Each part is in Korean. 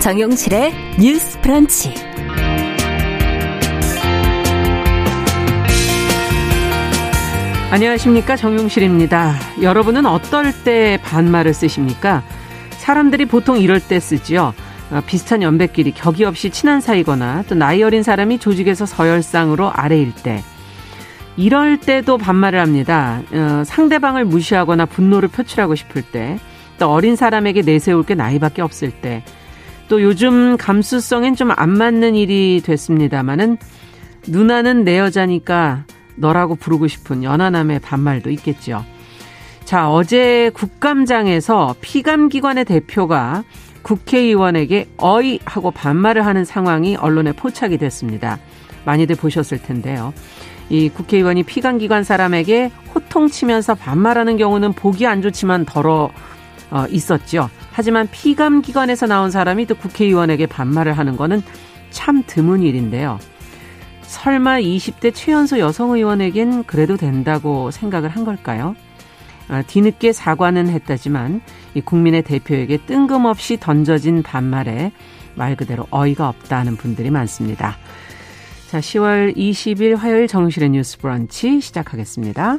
정용실의 뉴스 프런치. 안녕하십니까. 정용실입니다. 여러분은 어떨 때 반말을 쓰십니까? 사람들이 보통 이럴 때 쓰지요. 어, 비슷한 연배끼리 격이 없이 친한 사이거나 또 나이 어린 사람이 조직에서 서열상으로 아래일 때. 이럴 때도 반말을 합니다. 어, 상대방을 무시하거나 분노를 표출하고 싶을 때, 또 어린 사람에게 내세울 게 나이밖에 없을 때, 또 요즘 감수성엔 좀 안 맞는 일이 됐습니다마는 누나는 내 여자니까 너라고 부르고 싶은 연하남의 반말도 있겠죠. 자, 어제 국감장에서 피감기관의 대표가 국회의원에게 어이 하고 반말을 하는 상황이 언론에 포착이 됐습니다. 많이들 보셨을 텐데요. 이 국회의원이 피감기관 사람에게 호통치면서 반말하는 경우는 보기 안 좋지만 덜어 어, 있었죠. 하지만 피감기관에서 나온 사람이 또 국회의원에게 반말을 하는 거는 참 드문 일인데요. 설마 20대 최연소 여성 의원에겐 그래도 된다고 생각을 한 걸까요? 아, 뒤늦게 사과는 했다지만 이 국민의 대표에게 뜬금없이 던져진 반말에 말 그대로 어이가 없다는 분들이 많습니다. 자, 10월 20일 화요일 정실의 뉴스 브런치 시작하겠습니다.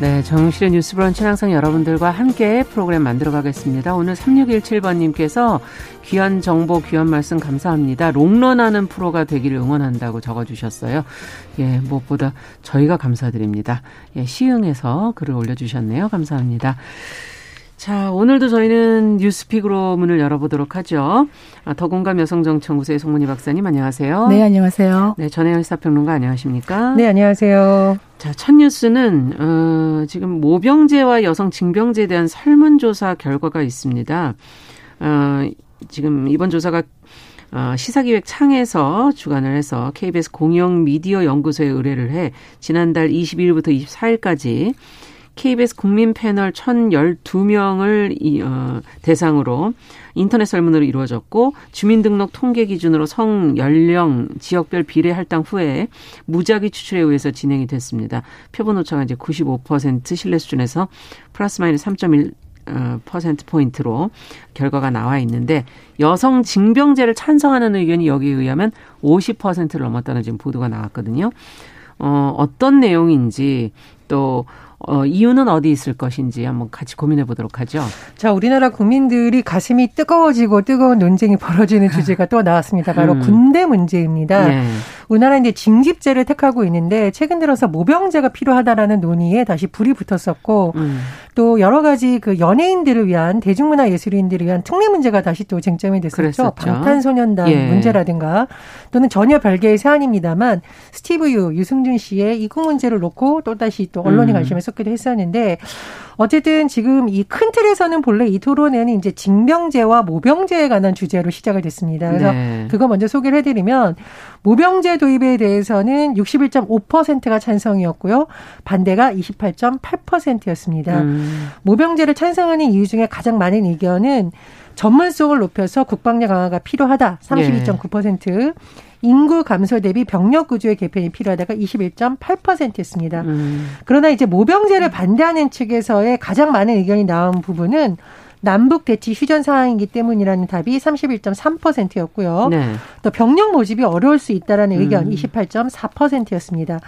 네, 정실의 뉴스 브런치는 항상 여러분들과 함께 프로그램 만들어 가겠습니다. 오늘 3617번님께서 귀한 정보, 귀한 말씀 감사합니다. 롱런하는 프로가 되기를 응원한다고 적어주셨어요. 예, 무엇보다 저희가 감사드립니다. 예, 시흥에서 글을 올려주셨네요. 감사합니다. 자, 오늘도 저희는 뉴스픽으로 문을 열어보도록 하죠. 아, 더공감 여성정치연구소의 송문희 박사님, 안녕하세요. 네, 안녕하세요. 네, 전혜연 시사평론가 안녕하십니까? 네, 안녕하세요. 자, 첫 뉴스는, 어, 지금 모병제와 여성 징병제에 대한 설문조사 결과가 있습니다. 어, 지금 이번 조사가 어, 시사기획 창에서 주관을 해서 KBS 공영 미디어 연구소에 의뢰를 해 지난달 22일부터 24일까지 KBS 국민 패널 1,012명을 이, 어, 대상으로 인터넷 설문으로 이루어졌고 주민등록 통계 기준으로 성, 연령, 지역별 비례 할당 후에 무작위 추출에 의해서 진행이 됐습니다. 표본 오차가 이제 95% 신뢰 수준에서 플러스 마이너스 3.1 어, 퍼센트 포인트로 결과가 나와 있는데 여성 징병제를 찬성하는 의견이 여기에 의하면 50%를 넘었다는 지금 보도가 나왔거든요. 어, 어떤 내용인지 또 어, 이유는 어디 있을 것인지 한번 같이 고민해 보도록 하죠. 자, 우리나라 국민들이 가슴이 뜨거워지고 뜨거운 논쟁이 벌어지는 주제가 또 나왔습니다. 바로 음. 군대 문제입니다. 네. 우리나라 이제 징집제를 택하고 있는데 최근 들어서 모병제가 필요하다라는 논의에 다시 불이 붙었었고 음. 또 여러 가지 그 연예인들을 위한 대중문화 예술인들을 위한 특례 문제가 다시 또 쟁점이 됐었죠. 그랬었죠. 방탄소년단 예. 문제라든가 또는 전혀 별개의 사안입니다만 스티브 유, 유승준 씨의 이국 문제를 놓고 또 다시 또 언론이 음. 관심을 쏟기도 했었는데 어쨌든 지금 이 큰 틀에서는 본래 이 토론회는 이제 징병제와 모병제에 관한 주제로 시작을 됐습니다. 그래서 네. 그거 먼저 소개를 해드리면 모병제 도입에 대해서는 61.5%가 찬성이었고요. 반대가 28.8%였습니다. 음. 모병제를 찬성하는 이유 중에 가장 많은 의견은 전문성을 높여서 국방력 강화가 필요하다. 32.9%. 예. 인구 감소 대비 병력 구조의 개편이 필요하다가 21.8%였습니다. 음. 그러나 이제 모병제를 반대하는 측에서의 가장 많은 의견이 나온 부분은 남북 대치 휴전 상황이기 때문이라는 답이 31.3%였고요. 네. 또 병력 모집이 어려울 수 있다라는 의견 음. 28.4%였습니다.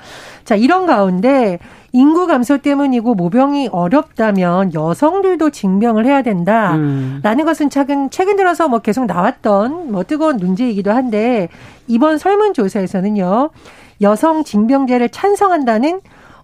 자, 이런 가운데 인구 감소 때문이고 모병이 어렵다면 여성들도 징병을 해야 된다라는 음. 것은 최근 최근 들어서 뭐 계속 나왔던 뭐 뜨거운 문제이기도 한데 이번 설문조사에서는요. 여성 징병제를 찬성한다는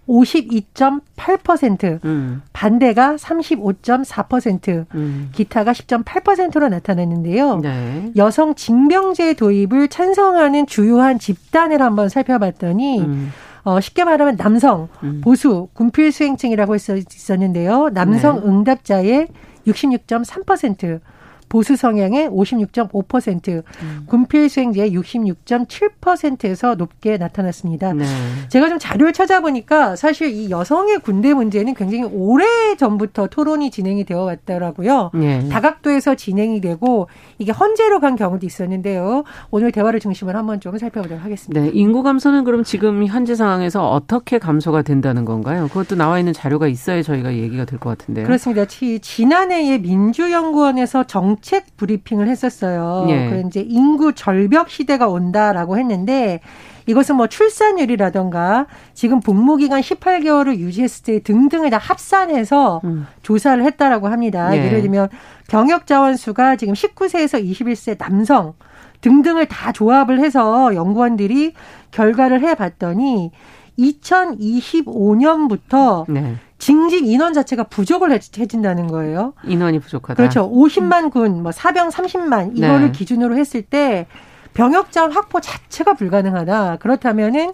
52.8%, 음. 반대가 35.4%, 음. 기타가 10.8%로 나타났는데요. 네. 여성 징병제 도입을 찬성하는 주요한 집단을 한번 살펴봤더니 음. 어, 쉽게 말하면 남성, 음. 보수, 군필 수행층이라고 있었는데요. 남성 네. 응답자의 66.3%, 보수 성향의 56.5%, 음. 군필 수행자의 66.7%에서 높게 나타났습니다. 네. 제가 좀 자료를 찾아보니까 사실 이 여성의 군대 문제는 굉장히 오래 전부터 토론이 진행이 되어 왔더라고요. 네. 다각도에서 진행이 되고 이게 헌재로 간 경우도 있었는데요. 오늘 대화를 중심으로 한번 좀 살펴보도록 하겠습니다. 네, 인구 감소는 그럼 지금 현재 상황에서 어떻게 감소가 된다는 건가요? 그것도 나와 있는 자료가 있어야 저희가 얘기가 될 것 같은데요. 그렇습니다. 지난해에 민주연구원에서 정 정책 브리핑을 했었어요. 예. 그 이제 인구 절벽 시대가 온다라고 했는데 이것은 뭐 출산율이라던가 지금 복무 기간 18개월을 유지했을 때 등등을 다 합산해서 음. 조사를 했다라고 합니다. 예. 예를 들면 병역 자원 수가 지금 19세에서 21세 남성 등등을 다 조합을 해서 연구원들이 결과를 해 봤더니 2025년부터 네. 징집 인원 자체가 부족을 해진다는 거예요. 인원이 부족하다. 그렇죠. 50만 군, 뭐 사병 30만 이거를 네. 기준으로 했을 때 병역자원 확보 자체가 불가능하다. 그렇다면은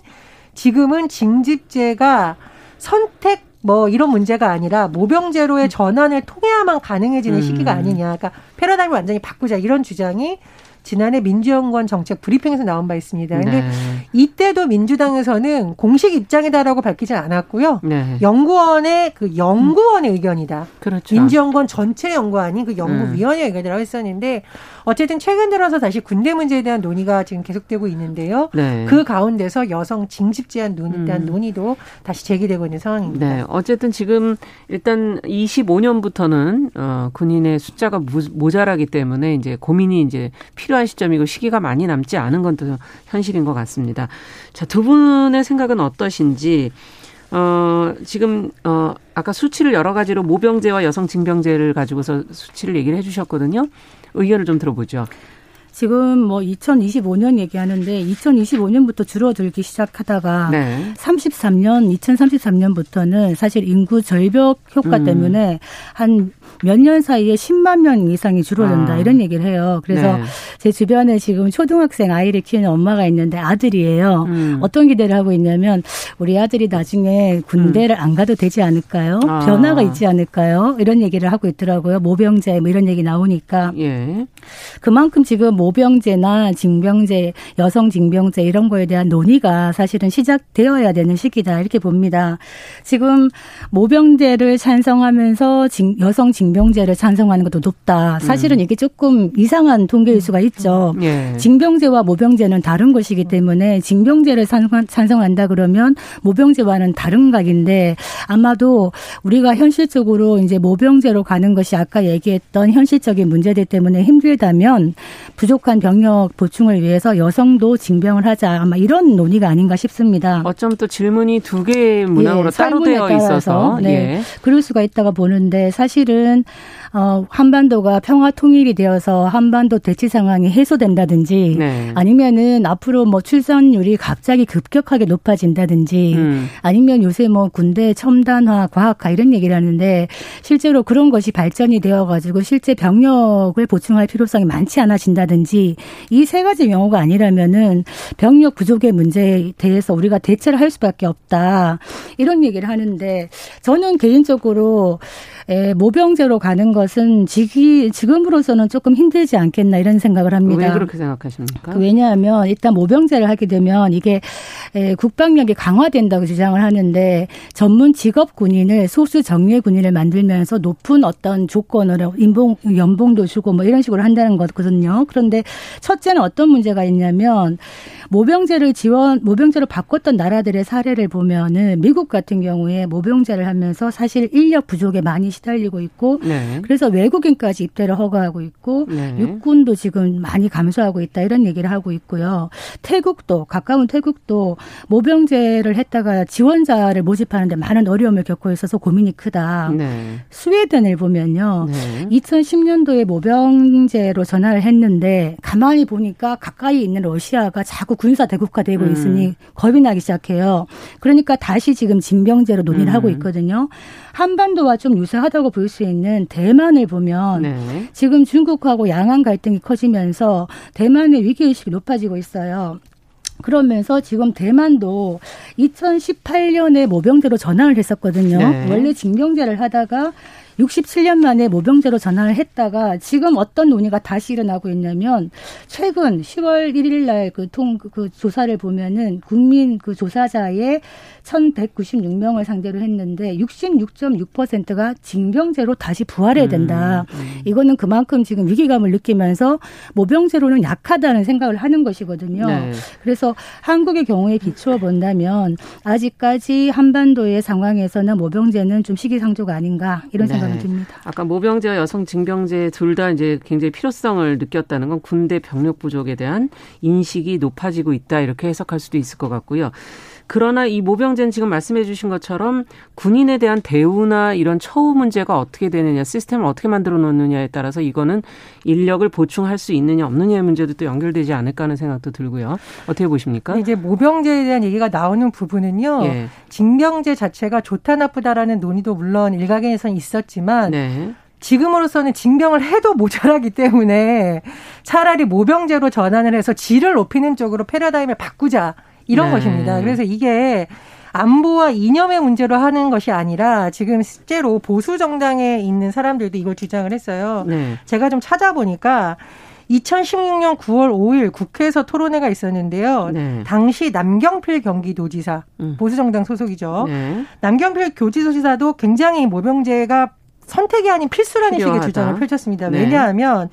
지금은 징집제가 선택 뭐 이런 문제가 아니라 모병제로의 전환을 통해야만 가능해지는 음. 시기가 아니냐. 그러니까 패러다임을 완전히 바꾸자 이런 주장이 지난해 민주연구원 정책 브리핑에서 나온 바 있습니다. 근데 네. 이때도 민주당에서는 공식 입장이다라고 밝히지 않았고요. 네. 연구원의 그 연구원의 음. 의견이다. 그렇죠. 민주연구원 전체 연구원이 그 연구위원회 음. 의견이라고 했었는데 어쨌든 최근 들어서 다시 군대 문제에 대한 논의가 지금 계속되고 있는데요. 네. 그 가운데서 여성 징집 제한 논의에 대한 음. 논의도 다시 제기되고 있는 상황입니다. 네. 어쨌든 지금 일단 25년부터는 어, 군인의 숫자가 모자라기 때문에 이제 고민이 이제 필요 한 시점이고 시기가 많이 남지 않은 건 또 현실인 것 같습니다. 자, 두 분의 생각은 어떠신지 어, 지금, 어, 아까 수치를 여러 가지로 모병제와 여성 징병제를 가지고서 수치를 얘기를 해 주셨거든요. 의견을 좀 들어보죠. 지금 뭐 2025년 얘기하는데 2025년부터 줄어들기 시작하다가 네. 33년 2033년부터는 사실 인구 절벽 효과 음. 때문에 한 몇 년 사이에 10만 명 이상이 줄어든다 아. 이런 얘기를 해요. 그래서 네. 제 주변에 지금 초등학생 아이를 키우는 엄마가 있는데 아들이에요. 음. 어떤 기대를 하고 있냐면 우리 아들이 나중에 군대를 음. 안 가도 되지 않을까요? 아. 변화가 있지 않을까요? 이런 얘기를 하고 있더라고요. 모병제 뭐 이런 얘기 나오니까 예. 그만큼 지금 모병제나 징병제, 여성 징병제 이런 거에 대한 논의가 사실은 시작되어야 되는 시기다 이렇게 봅니다. 지금 모병제를 찬성하면서 징, 여성 징 병제를 찬성하는 것도 높다. 사실은 음. 이게 조금 이상한 통계일 수가 있죠. 예. 징병제와 모병제는 다른 것이기 때문에 징병제를 찬성한다 그러면 모병제와는 다른 각인데 아마도 우리가 현실적으로 이제 모병제로 가는 것이 아까 얘기했던 현실적인 문제들 때문에 힘들다면 부족 부족한 병력 보충을 위해서 여성도 징병을 하자 아마 이런 논의가 아닌가 싶습니다. 어쩜 또 질문이 두 개의 문항으로 예, 따로 되어 있어서 네, 예. 그럴 수가 있다가 보는데 사실은 저는 어, 한반도가 평화 통일이 되어서 한반도 대치 상황이 해소된다든지 네. 아니면은 앞으로 뭐 출산율이 갑자기 급격하게 높아진다든지 음. 아니면 요새 뭐 군대 첨단화, 과학화 이런 얘기를 하는데 실제로 그런 것이 발전이 되어 가지고 실제 병력을 보충할 필요성이 많지 않아진다든지 이 세 가지 경우가 아니라면은 병력 부족의 문제에 대해서 우리가 대처를 할 수밖에 없다. 이런 얘기를 하는데 저는 개인적으로 에, 모병제로 가는 것은 지기, 지금으로서는 조금 힘들지 않겠나 이런 생각을 합니다. 왜 그렇게 생각하십니까? 그 왜냐하면 일단 모병제를 하게 되면 이게 에, 국방력이 강화된다고 주장을 하는데 전문 직업 군인을 소수 정예 군인을 만들면서 높은 어떤 조건으로 인봉 연봉도 주고 뭐 이런 식으로 한다는 거거든요. 그런데 첫째는 어떤 문제가 있냐면 모병제를 지원 모병제로 바꿨던 나라들의 사례를 보면은 미국 같은 경우에 모병제를 하면서 사실 인력 부족에 많이 시달리고 있고 네. 그래서 외국인까지 입대를 허가하고 있고 네. 육군도 지금 많이 감소하고 있다 이런 얘기를 하고 있고요. 태국도 가까운 태국도 모병제를 했다가 지원자를 모집하는데 많은 어려움을 겪고 있어서 고민이 크다. 네. 스웨덴을 보면요. 2010년도에 모병제로 전화를 했는데 가만히 보니까 가까이 있는 러시아가 자꾸 군사 대국화 되고 음. 있으니 겁이 나기 시작해요. 그러니까 다시 지금 징병제로 논의를 음. 하고 있거든요. 한반도와 좀 유사하다고 볼 수 있는 대만을 보면 네. 지금 중국하고 양안 갈등이 커지면서 대만의 위기의식이 높아지고 있어요. 그러면서 지금 대만도 2018년에 모병제로 전환을 했었거든요. 네. 원래 징병제를 하다가 67년 만에 모병제로 전환을 했다가 지금 어떤 논의가 다시 일어나고 있냐면 최근 10월 1일 날그 통, 그 조사를 보면은 국민 그 조사자의 1,196명을 상대로 했는데 66.6%가 징병제로 다시 부활해야 된다. 음, 음. 이거는 그만큼 지금 위기감을 느끼면서 모병제로는 약하다는 생각을 하는 것이거든요. 네. 그래서 한국의 경우에 비추어 본다면 아직까지 한반도의 상황에서는 모병제는 좀 시기상조가 아닌가 이런 네. 생각이 듭니다. 아까 모병제와 여성 징병제 둘 다 이제 굉장히 필요성을 느꼈다는 건 군대 병력 부족에 대한 인식이 높아지고 있다 이렇게 해석할 수도 있을 것 같고요. 그러나 이 모병제는 지금 말씀해 주신 것처럼 군인에 대한 대우나 이런 처우 문제가 어떻게 되느냐, 시스템을 어떻게 만들어 놓느냐에 따라서 이거는 인력을 보충할 수 있느냐 없느냐의 문제도 또 연결되지 않을까 하는 생각도 들고요. 어떻게 보십니까? 이제 모병제에 대한 얘기가 나오는 부분은요. 예. 징병제 자체가 좋다 나쁘다라는 논의도 물론 일각에서는 있었지만 네. 지금으로서는 징병을 해도 모자라기 때문에 차라리 모병제로 전환을 해서 질을 높이는 쪽으로 패러다임을 바꾸자. 이런 네. 것입니다. 그래서 이게 안보와 이념의 문제로 하는 것이 아니라 지금 실제로 보수 정당에 있는 사람들도 이걸 주장을 했어요. 네. 제가 좀 찾아보니까 2016년 9월 5일 국회에서 토론회가 있었는데요. 네. 당시 남경필 경기도지사 음. 보수 정당 소속이죠. 네. 남경필 교지도지사도 굉장히 모병제가 선택이 아닌 필수라는 필요하다. 식의 주장을 펼쳤습니다. 네. 왜냐하면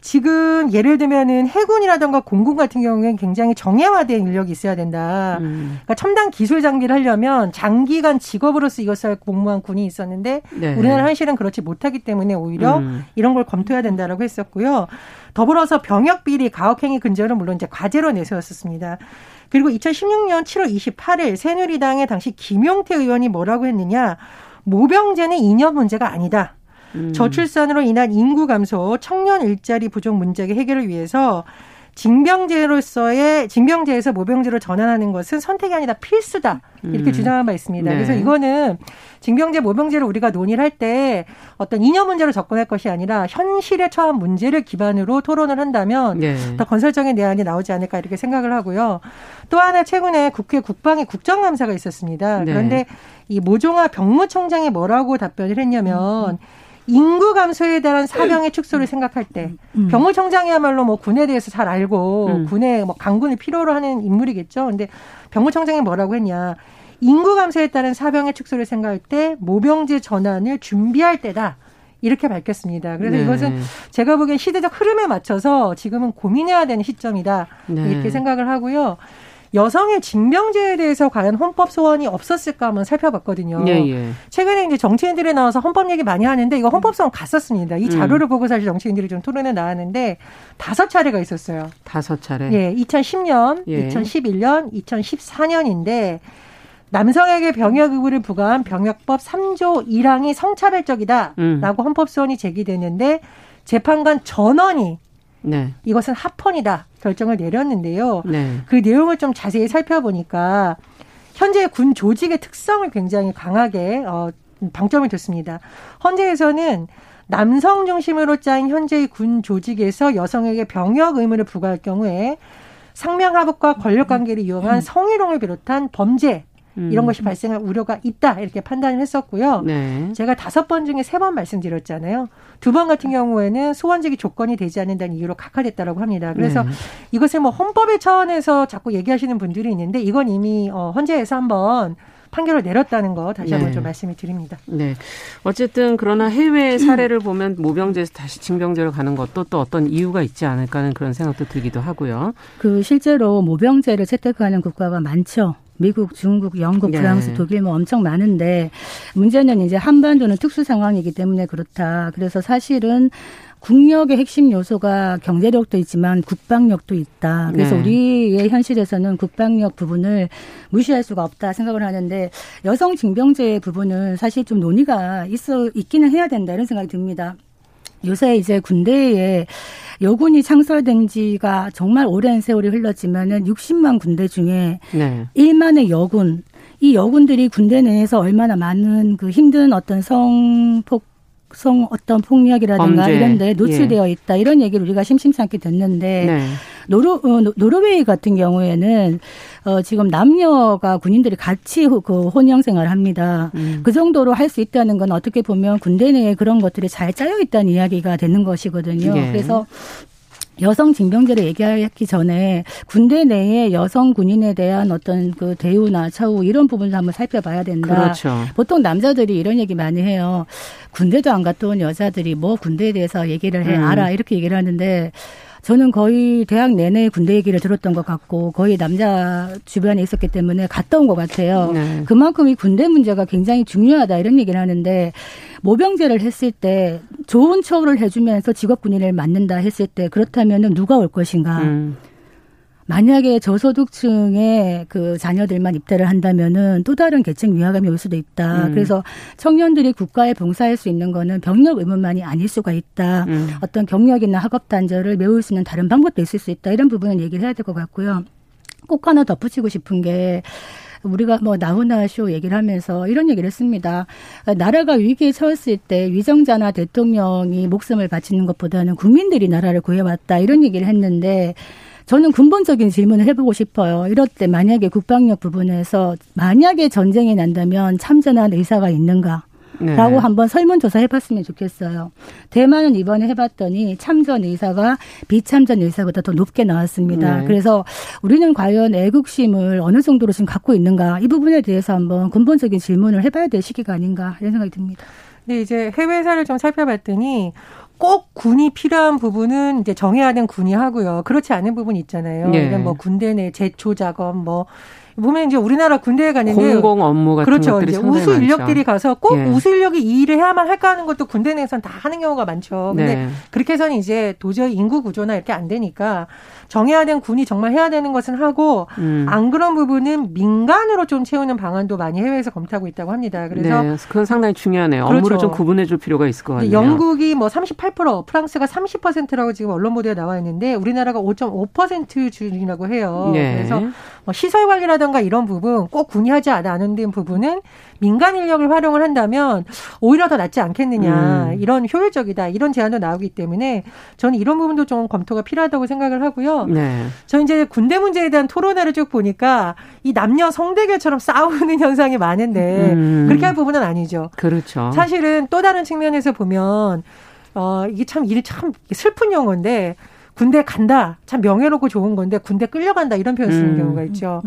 지금 예를 들면은 해군이라든가 공군 같은 경우에는 굉장히 정예화된 인력이 있어야 된다. 음. 그러니까 첨단 기술 장비를 하려면 장기간 직업으로서 이것을 공무한 군이 있었는데 네. 우리나라 현실은 그렇지 못하기 때문에 오히려 음. 이런 걸 검토해야 된다라고 했었고요. 더불어서 병역 비리 가혹행위 근절은 물론 이제 과제로 내세웠었습니다. 그리고 2016년 7월 28일 새누리당의 당시 김용태 의원이 뭐라고 했느냐? 모병제는 이념 문제가 아니다. 음. 저출산으로 인한 인구 감소, 청년 일자리 부족 문제의 해결을 위해서 징병제로서의 징병제에서 모병제로 전환하는 것은 선택이 아니다 필수다 이렇게 음. 주장한 바 있습니다. 네. 그래서 이거는 징병제 모병제를 우리가 논의를 할 때 어떤 이념 문제로 접근할 것이 아니라 현실에 처한 문제를 기반으로 토론을 한다면 네. 더 건설적인 내안이 나오지 않을까 이렇게 생각을 하고요. 또 하나 최근에 국회 국방위 국정감사가 있었습니다. 네. 그런데 이 모종화 병무청장이 뭐라고 답변을 했냐면 음. 인구 감소에 대한 사병의 축소를 생각할 때 음. 병무청장이야말로 뭐 군에 대해서 잘 알고 음. 군의 뭐 강군을 필요로 하는 인물이겠죠. 근데 병무청장이 뭐라고 했냐? 인구 감소에 따른 사병의 축소를 생각할 때 모병제 전환을 준비할 때다. 이렇게 밝혔습니다. 그래서 네. 이것은 제가 보기엔 시대적 흐름에 맞춰서 지금은 고민해야 되는 시점이다. 네. 이렇게 생각을 하고요. 여성의 징병제에 대해서 과연 헌법 소원이 없었을까 한번 살펴봤거든요. 예, 예. 최근에 이제 정치인들이 나와서 헌법 얘기 많이 하는데 이거 헌법 소원 갔었습니다. 이 자료를 음. 보고 사실 정치인들이 좀 토론에 나왔는데 다섯 차례가 있었어요. 다섯 차례. 예, 2010년, 예. 2011년, 2014년인데 남성에게 병역 의무를 부과한 병역법 3조 1항이 성차별적이다라고 음. 헌법 소원이 제기되는데 재판관 전원이 네. 이것은 합헌이다 결정을 내렸는데요. 네. 그 내용을 좀 자세히 살펴보니까 현재 군 조직의 특성을 굉장히 강하게 어, 방점을 뒀습니다. 헌재에서는 남성 중심으로 짜인 현재의 군 조직에서 여성에게 병역 의무를 부과할 경우에 상명하복과 권력 관계를 이용한 음. 성희롱을 비롯한 범죄 음. 이런 것이 발생할 우려가 있다 이렇게 판단을 했었고요. 네. 제가 다섯 번 중에 세 번 말씀드렸잖아요. 두 번 같은 경우에는 소원직이 조건이 되지 않는다는 이유로 각하됐다라고 합니다. 그래서 네. 이것을 뭐 헌법의 차원에서 자꾸 얘기하시는 분들이 있는데 이건 이미 어 헌재에서 한번 판결을 내렸다는 거 다시 한번 네. 좀 말씀을 드립니다. 네. 어쨌든 그러나 해외 사례를 보면 모병제에서 다시 징병제로 가는 것도 또 어떤 이유가 있지 않을까 하는 그런 생각도 들기도 하고요. 그 실제로 모병제를 채택하는 국가가 많죠. 미국, 중국, 영국, 프랑스, 네. 독일 뭐 엄청 많은데 문제는 이제 한반도는 특수 상황이기 때문에 그렇다. 그래서 사실은 국력의 핵심 요소가 경제력도 있지만 국방력도 있다. 그래서 네. 우리의 현실에서는 국방력 부분을 무시할 수가 없다 생각을 하는데 여성 징병제 부분은 사실 좀 논의가 있어 있기는 해야 된다 이런 생각이 듭니다. 요새 이제 군대에 여군이 창설된 지가 정말 오랜 세월이 흘렀지만은 60만 군대 중에 네. 1만의 여군 이 여군들이 군대 내에서 얼마나 많은 그 힘든 어떤 성폭 성 어떤 폭력이라든가 범죄. 이런 데 노출되어 예. 있다 이런 얘기를 우리가 심심찮게 듣는데 네. 노르 어, 노르웨이 같은 경우에는 어 지금 남녀가 군인들이 같이 그 혼영 생활을 합니다. 음. 그 정도로 할 수 있다는 건 어떻게 보면 군대 내에 그런 것들이 잘 짜여 있다는 이야기가 되는 것이거든요. 예. 그래서 여성 징병제를 얘기하기 전에 군대 내에 여성 군인에 대한 어떤 그 대우나 처우 이런 부분을 한번 살펴봐야 된다. 그렇죠. 보통 남자들이 이런 얘기 많이 해요. 군대도 안 갔다 온 여자들이 뭐 군대에 대해서 얘기를 해 음. 알아 이렇게 얘기를 하는데 저는 거의 대학 내내 군대 얘기를 들었던 것 같고 거의 남자 주변에 있었기 때문에 갔다 온 것 같아요. 네. 그만큼 이 군대 문제가 굉장히 중요하다 이런 얘기를 하는데 모병제를 했을 때 좋은 처우를 해주면서 직업 군인을 맡는다 했을 때 그렇다면은 누가 올 것인가? 음. 만약에 저소득층의 그 자녀들만 입대를 한다면은 또 다른 계층 위화감이 올 수도 있다. 음. 그래서 청년들이 국가에 봉사할 수 있는 거는 병력 의무만이 아닐 수가 있다. 음. 어떤 경력이나 학업 단절을 메울 수 있는 다른 방법도 있을 수 있다. 이런 부분은 얘기를 해야 될 것 같고요. 꼭 하나 덧붙이고 싶은 게 우리가 뭐 나훈아 쇼 얘기를 하면서 이런 얘기를 했습니다. 나라가 위기에 처했을 때 위정자나 대통령이 목숨을 바치는 것보다는 국민들이 나라를 구해왔다 이런 얘기를 했는데 저는 근본적인 질문을 해보고 싶어요. 이럴 때 만약에 국방력 부분에서 만약에 전쟁이 난다면 참전한 의사가 있는가? 네. 라고 한번 설문조사 해봤으면 좋겠어요. 대만은 이번에 해봤더니 참전 의사가 비참전 의사보다 더 높게 나왔습니다. 네. 그래서 우리는 과연 애국심을 어느 정도로 지금 갖고 있는가 이 부분에 대해서 한번 근본적인 질문을 해봐야 될 시기가 아닌가 이런 생각이 듭니다. 네, 이제 해외사를 좀 살펴봤더니 꼭 군이 필요한 부분은 이제 정해야 되는 군이 하고요. 그렇지 않은 부분이 있잖아요. 네. 이런 뭐 군대 내 제초 작업 뭐 보면 이제 우리나라 군대에 가는데 공공 업무 같은 그렇죠. 것들이 이제 우수 인력들이 가서 꼭 예. 우수 인력이 이 일을 해야만 할까 하는 것도 군대 내에서는 다 하는 경우가 많죠. 근데 네. 그렇게 해서는 이제 도저히 인구 구조나 이렇게 안 되니까 정해야 되는 군이 정말 해야 되는 것은 하고 음. 안 그런 부분은 민간으로 좀 채우는 방안도 많이 해외에서 검토하고 있다고 합니다. 그래서 네, 그건 상당히 중요하네요. 그렇죠. 업무를 좀 구분해 줄 필요가 있을 것 같아요. 영국이 뭐 38%, 프랑스가 30%라고 지금 언론 보도에 나와 있는데 우리나라가 5.5% 수준이라고 해요. 네. 그래서 뭐 시설 관리라든가 이런 부분 꼭 군이 하지 않은 부분은 민간 인력을 활용을 한다면 오히려 더 낫지 않겠느냐. 음. 이런 효율적이다. 이런 제안도 나오기 때문에 저는 이런 부분도 좀 검토가 필요하다고 생각을 하고요. 네. 저 이제 군대 문제에 대한 토론회를 쭉 보니까 이 남녀 성대결처럼 싸우는 현상이 많은데 음. 그렇게 할 부분은 아니죠. 그렇죠. 사실은 또 다른 측면에서 보면 어 이게 참 일이 참 슬픈 용어인데 군대 간다. 참 명예롭고 좋은 건데 군대 끌려간다 이런 표현 쓰는 음. 경우가 있죠.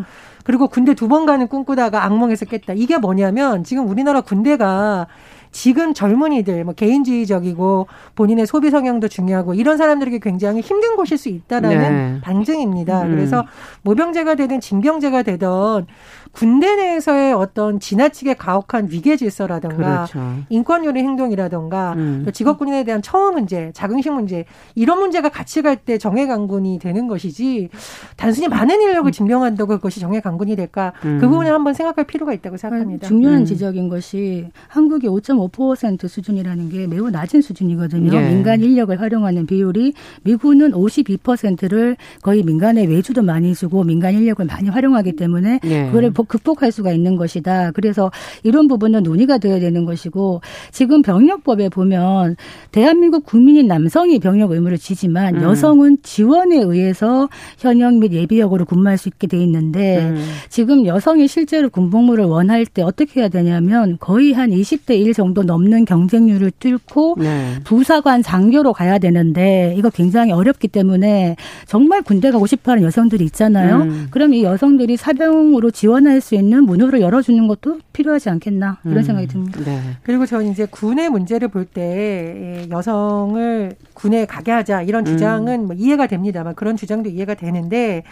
그리고 군대 두 번 가는 꿈꾸다가 악몽에서 깼다. 이게 뭐냐면 지금 우리나라 군대가 지금 젊은이들 뭐 개인주의적이고 본인의 소비 성향도 중요하고 이런 사람들에게 굉장히 힘든 곳일 수 있다라는 네. 반증입니다. 음. 그래서 모병제가 되든 징병제가 되던 군대 내에서의 어떤 지나치게 가혹한 위계 질서라든가 그렇죠. 인권유리 행동이라든가 음. 직업군인에 대한 처우 문제, 자긍심 문제 이런 문제가 같이 갈 때 정예 강군이 되는 것이지 단순히 많은 인력을 음. 증명한다고 그것이 정예 강군이 될까 음. 그 부분을 한번 생각할 필요가 있다고 생각합니다. 중요한 음. 지적인 것이 한국의 5.5% 수준이라는 게 매우 낮은 수준이거든요. 예. 민간 인력을 활용하는 비율이 미국은 52%를 거의 민간에 외주도 많이 주고 민간 인력을 많이 활용하기 때문에 예. 그거를 극복할 수가 있는 것이다. 그래서 이런 부분은 논의가 되어야 되는 것이고 지금 병력법에 보면 대한민국 국민인 남성이 병력 의무를 지지만 음. 여성은 지원에 의해서 현역 및 예비역으로 근무할 수 있게 돼 있는데 음. 지금 여성이 실제로 군복무를 원할 때 어떻게 해야 되냐면 거의 한 20대 1 정도 넘는 경쟁률을 뚫고 네. 부사관 장교로 가야 되는데 이거 굉장히 어렵기 때문에 정말 군대 가고 싶어하는 여성들이 있잖아요. 음. 그럼 이 여성들이 사병으로 지원할 수 있는 문호를 열어주는 것도 필요하지 않겠나 이런 음. 생각이 듭니다. 네. 그리고 저는 이제 군의 문제를 볼 때 여성을 군에 가게 하자 이런 주장은 음. 뭐 이해가 됩니다만 그런 주장도 이해가 되는데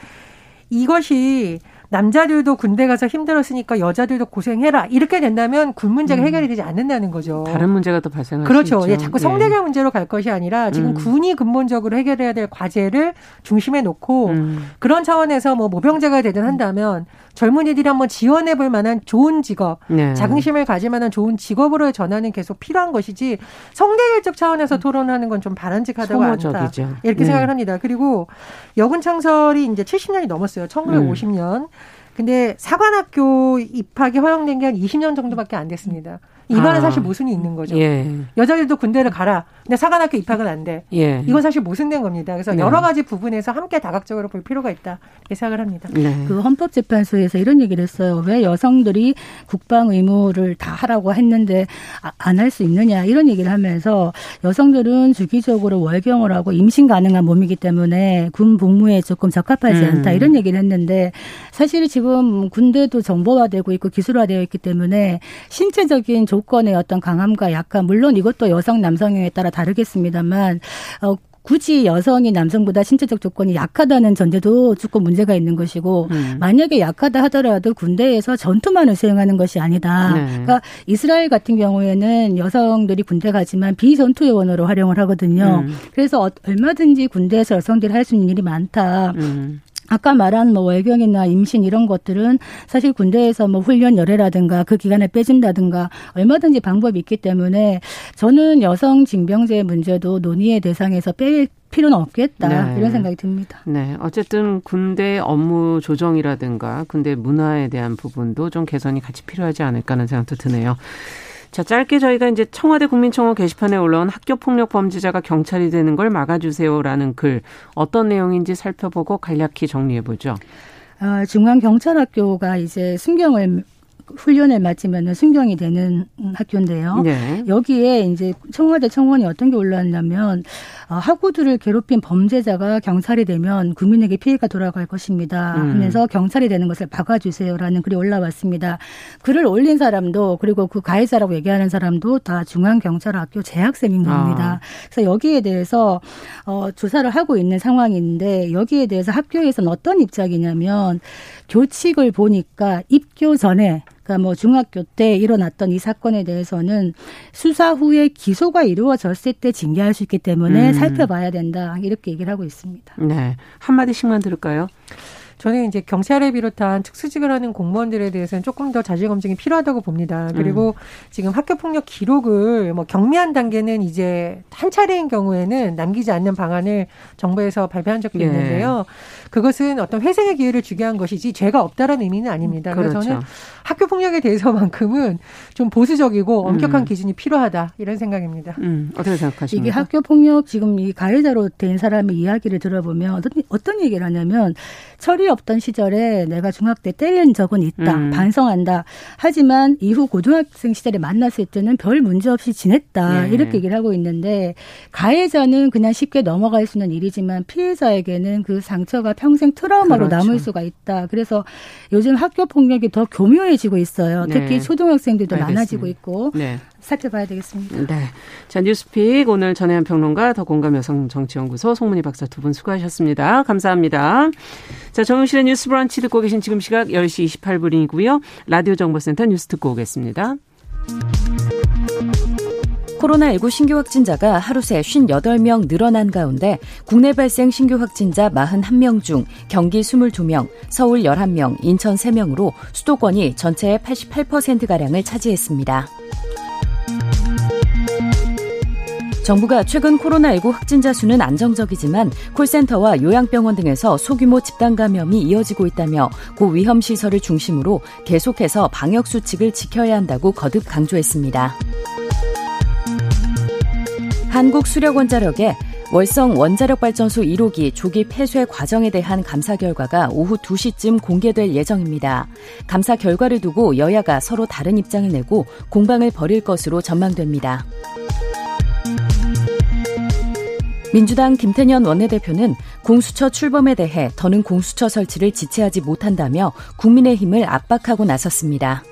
이것이 남자들도 군대 가서 힘들었으니까 여자들도 고생해라 이렇게 된다면 군 문제가 음. 해결이 되지 않는다는 거죠. 다른 문제가 또 발생할 그렇죠. 수 있죠. 예, 자꾸 성대결 예. 문제로 갈 것이 아니라 지금 음. 군이 근본적으로 해결해야 될 과제를 중심에 놓고 음. 그런 차원에서 뭐 모병제가 되든 한다면 젊은이들이 한번 지원해 볼 만한 좋은 직업, 네. 자긍심을 가질 만한 좋은 직업으로 전환은 계속 필요한 것이지 성대결적 차원에서 토론하는 건 좀 바람직하다고 않다. 이렇게 네. 생각을 합니다. 그리고 여군 창설이 이제 70년이 넘었어요. 1950년. 근데 사관학교 입학이 허용된 게 한 20년 정도밖에 안 됐습니다. 이거는 아. 사실 모순이 있는 거죠. 예. 여자들도 군대를 가라. 근데 사관학교 입학은 안 돼. 예. 이건 사실 모순된 겁니다. 그래서 네. 여러 가지 부분에서 함께 다각적으로 볼 필요가 있다. 이렇게 생각을 합니다. 네. 그 헌법재판소에서 이런 얘기를 했어요. 왜 여성들이 국방 의무를 다 하라고 했는데 아, 안할 수 있느냐 이런 얘기를 하면서 여성들은 주기적으로 월경을 하고 임신 가능한 몸이기 때문에 군 복무에 조금 적합하지 음. 않다 이런 얘기를 했는데 사실 지금 군대도 정보화되고 있고 기술화되어 있기 때문에 신체적인 조 조건의 어떤 강함과 약함, 물론 이것도 여성 남성에 따라 다 르겠습니다만 어, 굳이 여성이 남성보다 신체적 조건이 약하다는 전제도 조금 문제가 있는 것이고 음. 만약에 약하다 하더라도 군대에서 전투만을 수행하는 것이 아니다. 네. 그러니까 이스라엘 같은 경우에는 여성들이 군대 가지만 비전투 요원으로 활용을 하거든요. 음. 그래서 어, 얼마든지 군대에서 여성들이 할 수 있는 일이 많다. 음. 아까 말한 뭐 월경이나 임신 이런 것들은 사실 군대에서 뭐 훈련 열애라든가 그 기간에 빼준다든가 얼마든지 방법이 있기 때문에 저는 여성 징병제 문제도 논의의 대상에서 뺄 필요는 없겠다 네. 이런 생각이 듭니다. 네, 어쨌든 군대 업무 조정이라든가 군대 문화에 대한 부분도 좀 개선이 같이 필요하지 않을까 하는 생각도 드네요. 자, 짧게 저희가 이제 청와대 국민청원 게시판에 올라온 학교 폭력 범죄자가 경찰이 되는 걸 막아주세요라는 글 어떤 내용인지 살펴보고 간략히 정리해 보죠. 아, 중앙경찰학교가 이제 순경을 훈련을 마치면은 순경이 되는 학교인데요. 네. 여기에 이제 청와대 청원이 어떤 게 올라왔냐면 어, 학우들을 괴롭힌 범죄자가 경찰이 되면 국민에게 피해가 돌아갈 것입니다. 음. 하면서 경찰이 되는 것을 막아주세요라는 글이 올라왔습니다. 글을 올린 사람도 그리고 그 가해자라고 얘기하는 사람도 다 중앙경찰학교 재학생인 겁니다. 아. 그래서 여기에 대해서 어, 조사를 하고 있는 상황인데 여기에 대해서 학교에서는 어떤 입장이냐면 교칙을 보니까 입교 전에 그러니까 뭐 중학교 때 일어났던 이 사건에 대해서는 수사 후에 기소가 이루어졌을 때 징계할 수 있기 때문에 음. 살펴봐야 된다 이렇게 얘기를 하고 있습니다. 네 한 마디씩만 들을까요? 저는 이제 경찰에 비롯한 특수직을 하는 공무원들에 대해서는 조금 더 자질 검증이 필요하다고 봅니다. 그리고 음. 지금 학교 폭력 기록을 뭐 경미한 단계는 이제 한 차례인 경우에는 남기지 않는 방안을 정부에서 발표한 적도 예. 있는데요. 그것은 어떤 회생의 기회를 주게 한 것이지 죄가 없다라는 의미는 아닙니다. 그래서 그렇죠. 저는 학교 폭력에 대해서만큼은 좀 보수적이고 엄격한 음. 기준이 필요하다 이런 생각입니다. 음, 어떻게 생각하십니까? 이게 학교 폭력 지금 이 가해자로 된 사람의 이야기를 들어보면 어떤, 어떤 얘기를 하냐면 철이 없던 시절에 내가 중학교 때 때린 적은 있다. 음. 반성한다. 하지만 이후 고등학생 시절에 만났을 때는 별 문제 없이 지냈다. 예. 이렇게 얘기를 하고 있는데 가해자는 그냥 쉽게 넘어갈 수 있는 일이지만 피해자에게는 그 상처가 평생 트라우마로 그렇죠. 남을 수가 있다. 그래서 요즘 학교 폭력이 더 교묘해지고 있어요. 네. 특히 초등학생들도 알겠습니다. 많아지고 있고 네. 살펴봐야 되겠습니다. 네. 자, 뉴스픽 오늘 전혜연 평론가 더 공감 여성 정치연구소 송문희 박사 두 분 수고하셨습니다. 감사합니다. 자, 정용실의 뉴스 브런치 듣고 계신 지금 시각 10시 28분이고요. 라디오 정보센터 뉴스 듣고 오겠습니다. 코로나19 신규 확진자가 하루 새 58명 늘어난 가운데 국내 발생 신규 확진자 41명 중 경기 22명, 서울 11명, 인천 3명으로 수도권이 전체의 88%가량을 차지했습니다. 정부가 최근 코로나19 확진자 수는 안정적이지만 콜센터와 요양병원 등에서 소규모 집단 감염이 이어지고 있다며 고위험 시설을 중심으로 계속해서 방역 수칙을 지켜야 한다고 거듭 강조했습니다. 한국수력원자력의 월성 원자력발전소 1호기 조기 폐쇄 과정에 대한 감사 결과가 오후 2시쯤 공개될 예정입니다. 감사 결과를 두고 여야가 서로 다른 입장을 내고 공방을 벌일 것으로 전망됩니다. 민주당 김태년 원내대표는 공수처 출범에 대해 더는 공수처 설치를 지체하지 못한다며 국민의힘을 압박하고 나섰습니다.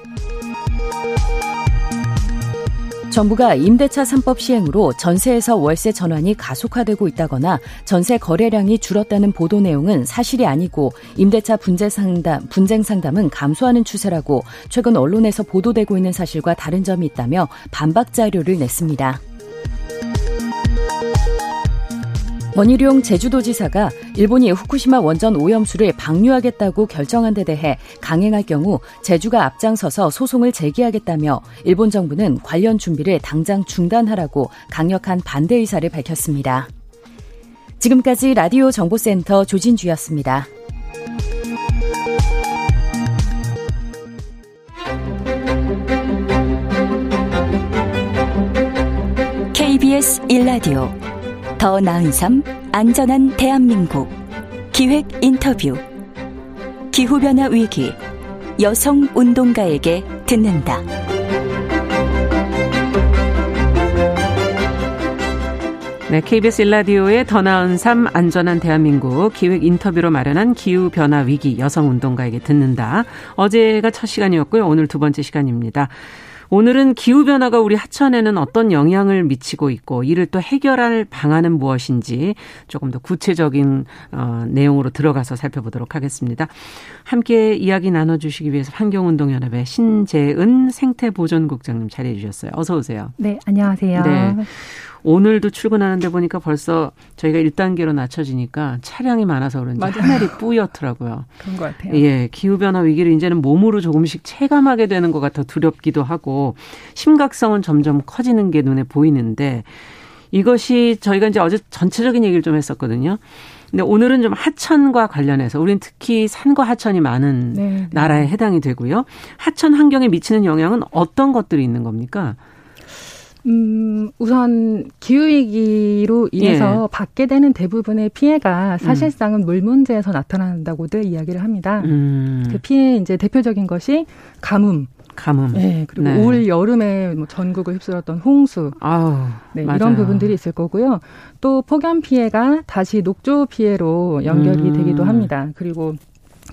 정부가 임대차 3법 시행으로 전세에서 월세 전환이 가속화되고 있다거나 전세 거래량이 줄었다는 보도 내용은 사실이 아니고 임대차 분쟁 상담, 분쟁 상담은 감소하는 추세라고 최근 언론에서 보도되고 있는 사실과 다른 점이 있다며 반박 자료를 냈습니다. 권일용 제주도지사가 일본이 후쿠시마 원전 오염수를 방류하겠다고 결정한 데 대해 강행할 경우 제주가 앞장서서 소송을 제기하겠다며 일본 정부는 관련 준비를 당장 중단하라고 강력한 반대 의사를 밝혔습니다. 지금까지 라디오 정보센터 조진주였습니다. 1라디오 더 나은 삶 안전한 대한민국 기획 인터뷰 기후변화 위기 여성 운동가에게 듣는다. 네, KBS 일라디오의 더 나은 삶 안전한 대한민국 기획 인터뷰로 마련한 기후 변화 위기 여성 운동가에게 듣는다. 어제가 첫 시간이었고요. 오늘 두 번째 시간입니다. 오늘은 기후변화가 우리 하천에는 어떤 영향을 미치고 있고 이를 또 해결할 방안은 무엇인지 조금 더 구체적인 어, 내용으로 들어가서 살펴보도록 하겠습니다. 함께 이야기 나눠주시기 위해서 환경운동연합의 신재은 생태보존국장님 자리해 주셨어요. 어서 오세요. 네, 안녕하세요. 네. 오늘도 출근하는데 보니까 벌써 저희가 1단계로 낮춰지니까 차량이 많아서 그런지 맞아요. 하늘이 뿌옇더라고요. 그런 것 같아요. 예, 기후변화 위기를 이제는 몸으로 조금씩 체감하게 되는 것 같아 두렵기도 하고 심각성은 점점 커지는 게 눈에 보이는데 이것이 저희가 이제 어제 전체적인 얘기를 좀 했었거든요. 근데 오늘은 좀 하천과 관련해서 우리는 특히 산과 하천이 많은 네, 네. 나라에 해당이 되고요. 하천 환경에 미치는 영향은 어떤 것들이 있는 겁니까? 음, 우선 기후위기로 인해서 예. 받게 되는 대부분의 피해가 사실상은 음. 물 문제에서 나타난다고들 이야기를 합니다. 음. 그 피해 이제 대표적인 것이 가뭄. 가뭄. 네, 그리고 네. 올 여름에 뭐 전국을 휩쓸었던 홍수. 아우, 네, 이런 부분들이 있을 거고요. 또 폭염 피해가 다시 녹조 피해로 연결이 음. 되기도 합니다. 그리고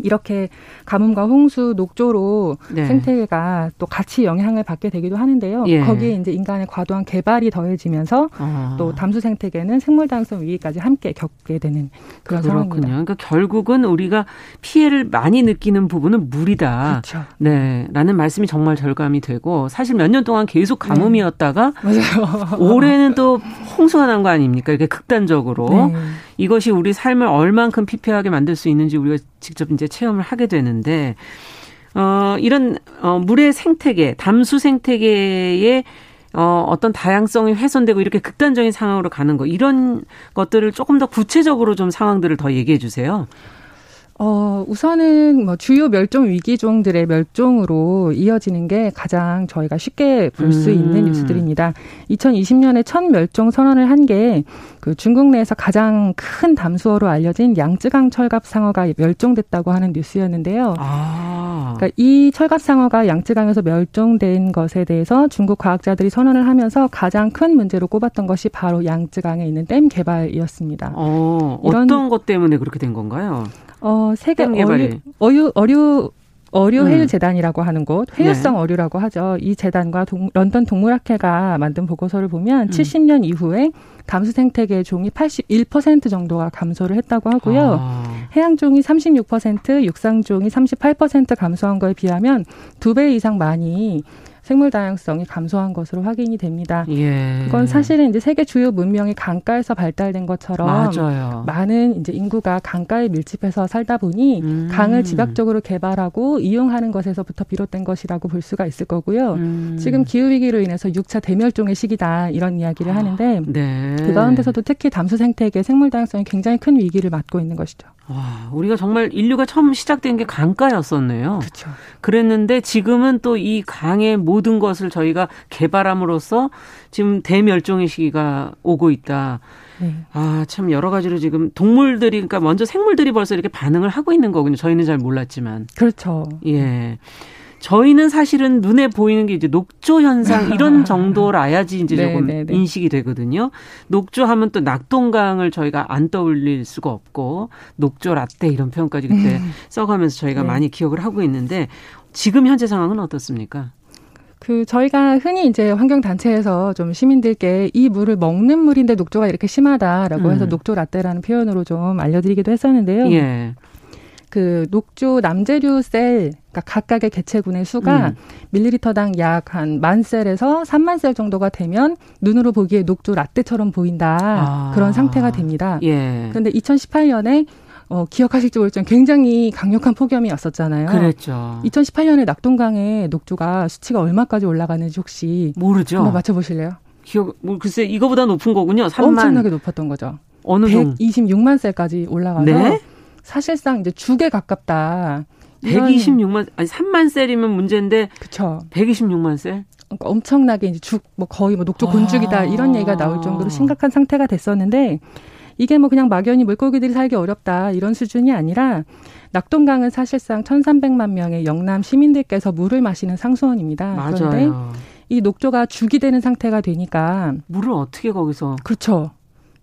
이렇게 가뭄과 홍수, 녹조로 네. 생태계가 또 같이 영향을 받게 되기도 하는데요. 예. 거기에 이제 인간의 과도한 개발이 더해지면서 아. 또 담수 생태계는 생물 다양성 위기까지 함께 겪게 되는 그런 그렇군요. 상황입니다. 그러니까 결국은 우리가 피해를 많이 느끼는 부분은 물이다. 그렇죠. 네, 라는 말씀이 정말 절감이 되고 사실 몇 년 동안 계속 네. 가뭄이었다가 네. 올해는 또 홍수가 난 거 아닙니까? 이렇게 극단적으로. 네. 이것이 우리 삶을 얼만큼 피폐하게 만들 수 있는지 우리가 직접 이제 체험을 하게 되는데 어 이런 어 물의 생태계, 담수 생태계의 어, 어떤 다양성이 훼손되고 이렇게 극단적인 상황으로 가는 거 이런 것들을 조금 더 구체적으로 좀 상황들을 더 얘기해 주세요. 어, 우선은 뭐 주요 멸종 위기종들의 멸종으로 이어지는 게 가장 저희가 쉽게 볼수 음. 있는 뉴스들입니다. 2020년에 첫 멸종 선언을 한 게 그 중국 내에서 가장 큰 담수어로 알려진 양쯔강 철갑 상어가 멸종됐다고 하는 뉴스였는데요. 아. 그러니까 이 철갑 상어가 양쯔강에서 멸종된 것에 대해서 중국 과학자들이 선언을 하면서 가장 큰 문제로 꼽았던 것이 바로 양쯔강에 있는 댐 개발이었습니다. 어, 어떤 것 때문에 그렇게 된 건가요? 어, 세계 어류, 어류, 어류, 어류 해유 음. 재단이라고 하는 곳, 회유성 네. 어류라고 하죠. 이 재단과 동, 런던 동물학회가 만든 보고서를 보면 음. 70년 이후에 담수 생태계의 종이 81% 정도가 감소를 했다고 하고요. 아. 해양 종이 36%, 육상 종이 38% 감소한 거에 비하면 두 배 이상 많이 생물 다양성이 감소한 것으로 확인이 됩니다. 예. 그건 사실은 이제 세계 주요 문명이 강가에서 발달된 것처럼 맞아요. 많은 이제 인구가 강가에 밀집해서 살다 보니 음. 강을 집약적으로 개발하고 이용하는 것에서부터 비롯된 것이라고 볼 수가 있을 거고요. 음. 지금 기후 위기로 인해서 6차 대멸종의 시기다 이런 이야기를 아, 하는데 네. 그 가운데서도 특히 담수 생태계 생물 다양성이 굉장히 큰 위기를 맞고 있는 것이죠. 와, 우리가 정말 인류가 처음 시작된 게 강가였었네요. 그렇죠. 그랬는데 지금은 또 이 강의 모든 것을 저희가 개발함으로써 지금 대멸종의 시기가 오고 있다. 네. 아, 참 여러 가지로 지금 동물들이 그러니까 먼저 생물들이 벌써 이렇게 반응을 하고 있는 거군요. 저희는 잘 몰랐지만. 그렇죠. 예. 저희는 사실은 눈에 보이는 게 이제 녹조 현상 이런 정도라야지 이제 네, 조금 네, 네. 인식이 되거든요. 녹조 하면 또 낙동강을 저희가 안 떠올릴 수가 없고 녹조 라떼 이런 표현까지 그때 음. 써가면서 저희가 네. 많이 기억을 하고 있는데 지금 현재 상황은 어떻습니까? 그 저희가 흔히 이제 환경 단체에서 좀 시민들께 이 물을 먹는 물인데 녹조가 이렇게 심하다라고 음. 해서 녹조 라떼라는 표현으로 좀 알려드리기도 했었는데요. 예. 그 녹조 남재류 셀, 그러니까 각각의 개체군의 수가 음. 밀리리터당 약 한 만 셀에서 3만 셀 정도가 되면 눈으로 보기에 녹조 라떼처럼 보인다. 아. 그런 상태가 됩니다. 예. 그런데 2018년에 어, 기억하실지 모르지만 굉장히 강력한 폭염이 왔었잖아요. 그랬죠. 2018년에 낙동강의 녹조가 수치가 얼마까지 올라가는지 혹시 모르죠. 한번 맞춰보실래요? 기억, 뭐 글쎄 이거보다 높은 거군요. 3만. 엄청나게 높았던 거죠. 어느 126만 셀까지 올라가서 네? 사실상 이제 죽에 가깝다. 126만 아니 3만 셀이면 문제인데 그쵸. 126만 셀? 그러니까 엄청나게 이제 죽, 뭐 거의 뭐 녹조 곤죽이다 아. 이런 얘기가 나올 정도로 심각한 상태가 됐었는데 이게 뭐 그냥 막연히 물고기들이 살기 어렵다 이런 수준이 아니라 낙동강은 사실상 1,300만 명의 영남 시민들께서 물을 마시는 상수원입니다. 맞아요. 그런데 이 녹조가 죽이 되는 상태가 되니까 물을 어떻게 거기서 그렇죠.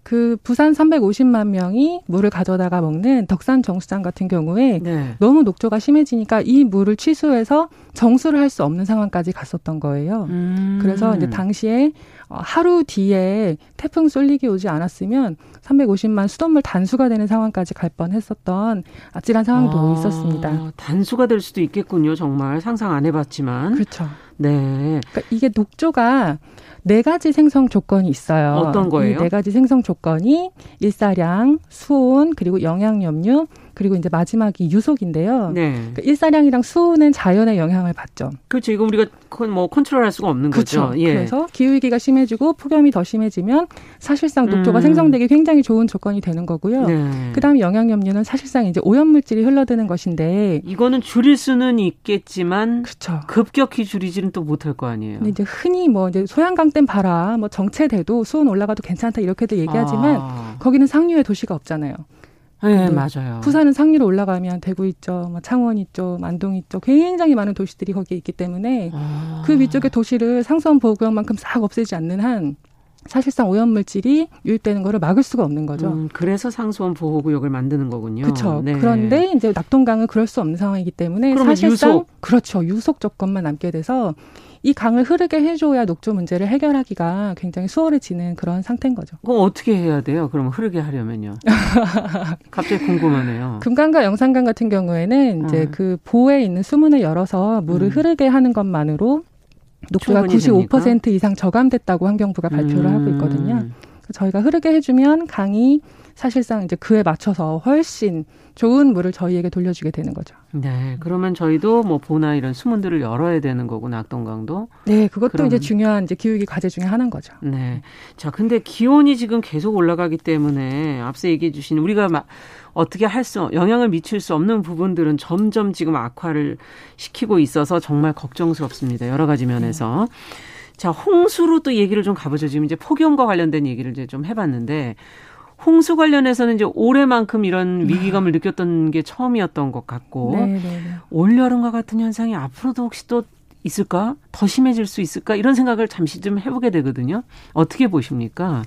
그 부산 350만 명이 물을 가져다가 먹는 덕산 정수장 같은 경우에 네. 너무 녹조가 심해지니까 이 물을 취수해서 정수를 할 수 없는 상황까지 갔었던 거예요. 음. 그래서 이제 당시에 어, 하루 뒤에 태풍 쏠리기 오지 않았으면 350만 수돗물 단수가 되는 상황까지 갈 뻔했었던 아찔한 상황도 아, 있었습니다. 단수가 될 수도 있겠군요. 정말 상상 안 해봤지만. 그렇죠. 네. 그러니까 이게 녹조가 네 가지 생성 조건이 있어요. 어떤 거예요? 이네 가지 생성 조건이 일사량, 수온, 그리고 영양염류, 그리고 이제 마지막이 유속인데요. 네. 그러니까 일사량이랑 수온은 자연의 영향을 받죠. 그렇죠. 이거 우리가 뭐 컨트롤할 수가 없는 그렇죠. 거죠. 예. 그래서 기후 위기가 심해지고 폭염이 더 심해지면 사실상 녹조가 음. 생성되기 굉장히 좋은 조건이 되는 거고요. 네. 그다음에 영양염류는 사실상 이제 오염물질이 흘러드는 것인데 이거는 줄일 수는 있겠지만 그렇죠. 급격히 줄이지는 또 못할 거 아니에요. 근데 이제 흔히 뭐 이제 소양강 댐 봐라, 뭐 정체돼도 수온 올라가도 괜찮다 이렇게도 얘기하지만 아. 거기는 상류의 도시가 없잖아요. 네, 맞아요. 부산은 상류로 올라가면 대구 있죠, 뭐 창원 있죠, 만동 있죠. 굉장히 많은 도시들이 거기에 있기 때문에 아. 그 위쪽의 도시를 상수원 보호구역만큼 싹 없애지 않는 한 사실상 오염물질이 유입되는 거를 막을 수가 없는 거죠. 음, 그래서 상수원 보호구역을 만드는 거군요. 그렇죠. 네. 그런데 이제 낙동강은 그럴 수 없는 상황이기 때문에 사실상 유속. 그렇죠. 유속 조건만 남게 돼서 이 강을 흐르게 해줘야 녹조 문제를 해결하기가 굉장히 수월해지는 그런 상태인 거죠. 그럼 어떻게 해야 돼요? 그럼 흐르게 하려면요. 갑자기 궁금하네요. 금강과 영산강 같은 경우에는 이제 음. 그 보에 있는 수문을 열어서 물을 음. 흐르게 하는 것만으로 녹조가 95% 됩니까? 이상 저감됐다고 환경부가 발표를 음. 하고 있거든요. 저희가 흐르게 해주면 강이 사실상 이제 그에 맞춰서 훨씬 좋은 물을 저희에게 돌려주게 되는 거죠. 네. 그러면 저희도 뭐 보나 이런 수문들을 열어야 되는 거고 낙동강도. 네. 그것도 그럼, 이제 중요한 이제 기후기 과제 중에 하나인 거죠. 네. 자, 근데 기온이 지금 계속 올라가기 때문에 앞서 얘기해 주신 우리가 막 어떻게 할 수, 영향을 미칠 수 없는 부분들은 점점 지금 악화를 시키고 있어서 정말 걱정스럽습니다. 여러 가지 면에서. 자, 홍수로 또 얘기를 좀 가보죠. 지금 이제 폭염과 관련된 얘기를 이제 좀 해봤는데 홍수 관련해서는 이제 올해만큼 이런 네. 위기감을 느꼈던 게 처음이었던 것 같고 네, 네, 네. 올 여름과 같은 현상이 앞으로도 혹시 또 있을까? 더 심해질 수 있을까? 이런 생각을 잠시 좀 해보게 되거든요. 어떻게 보십니까?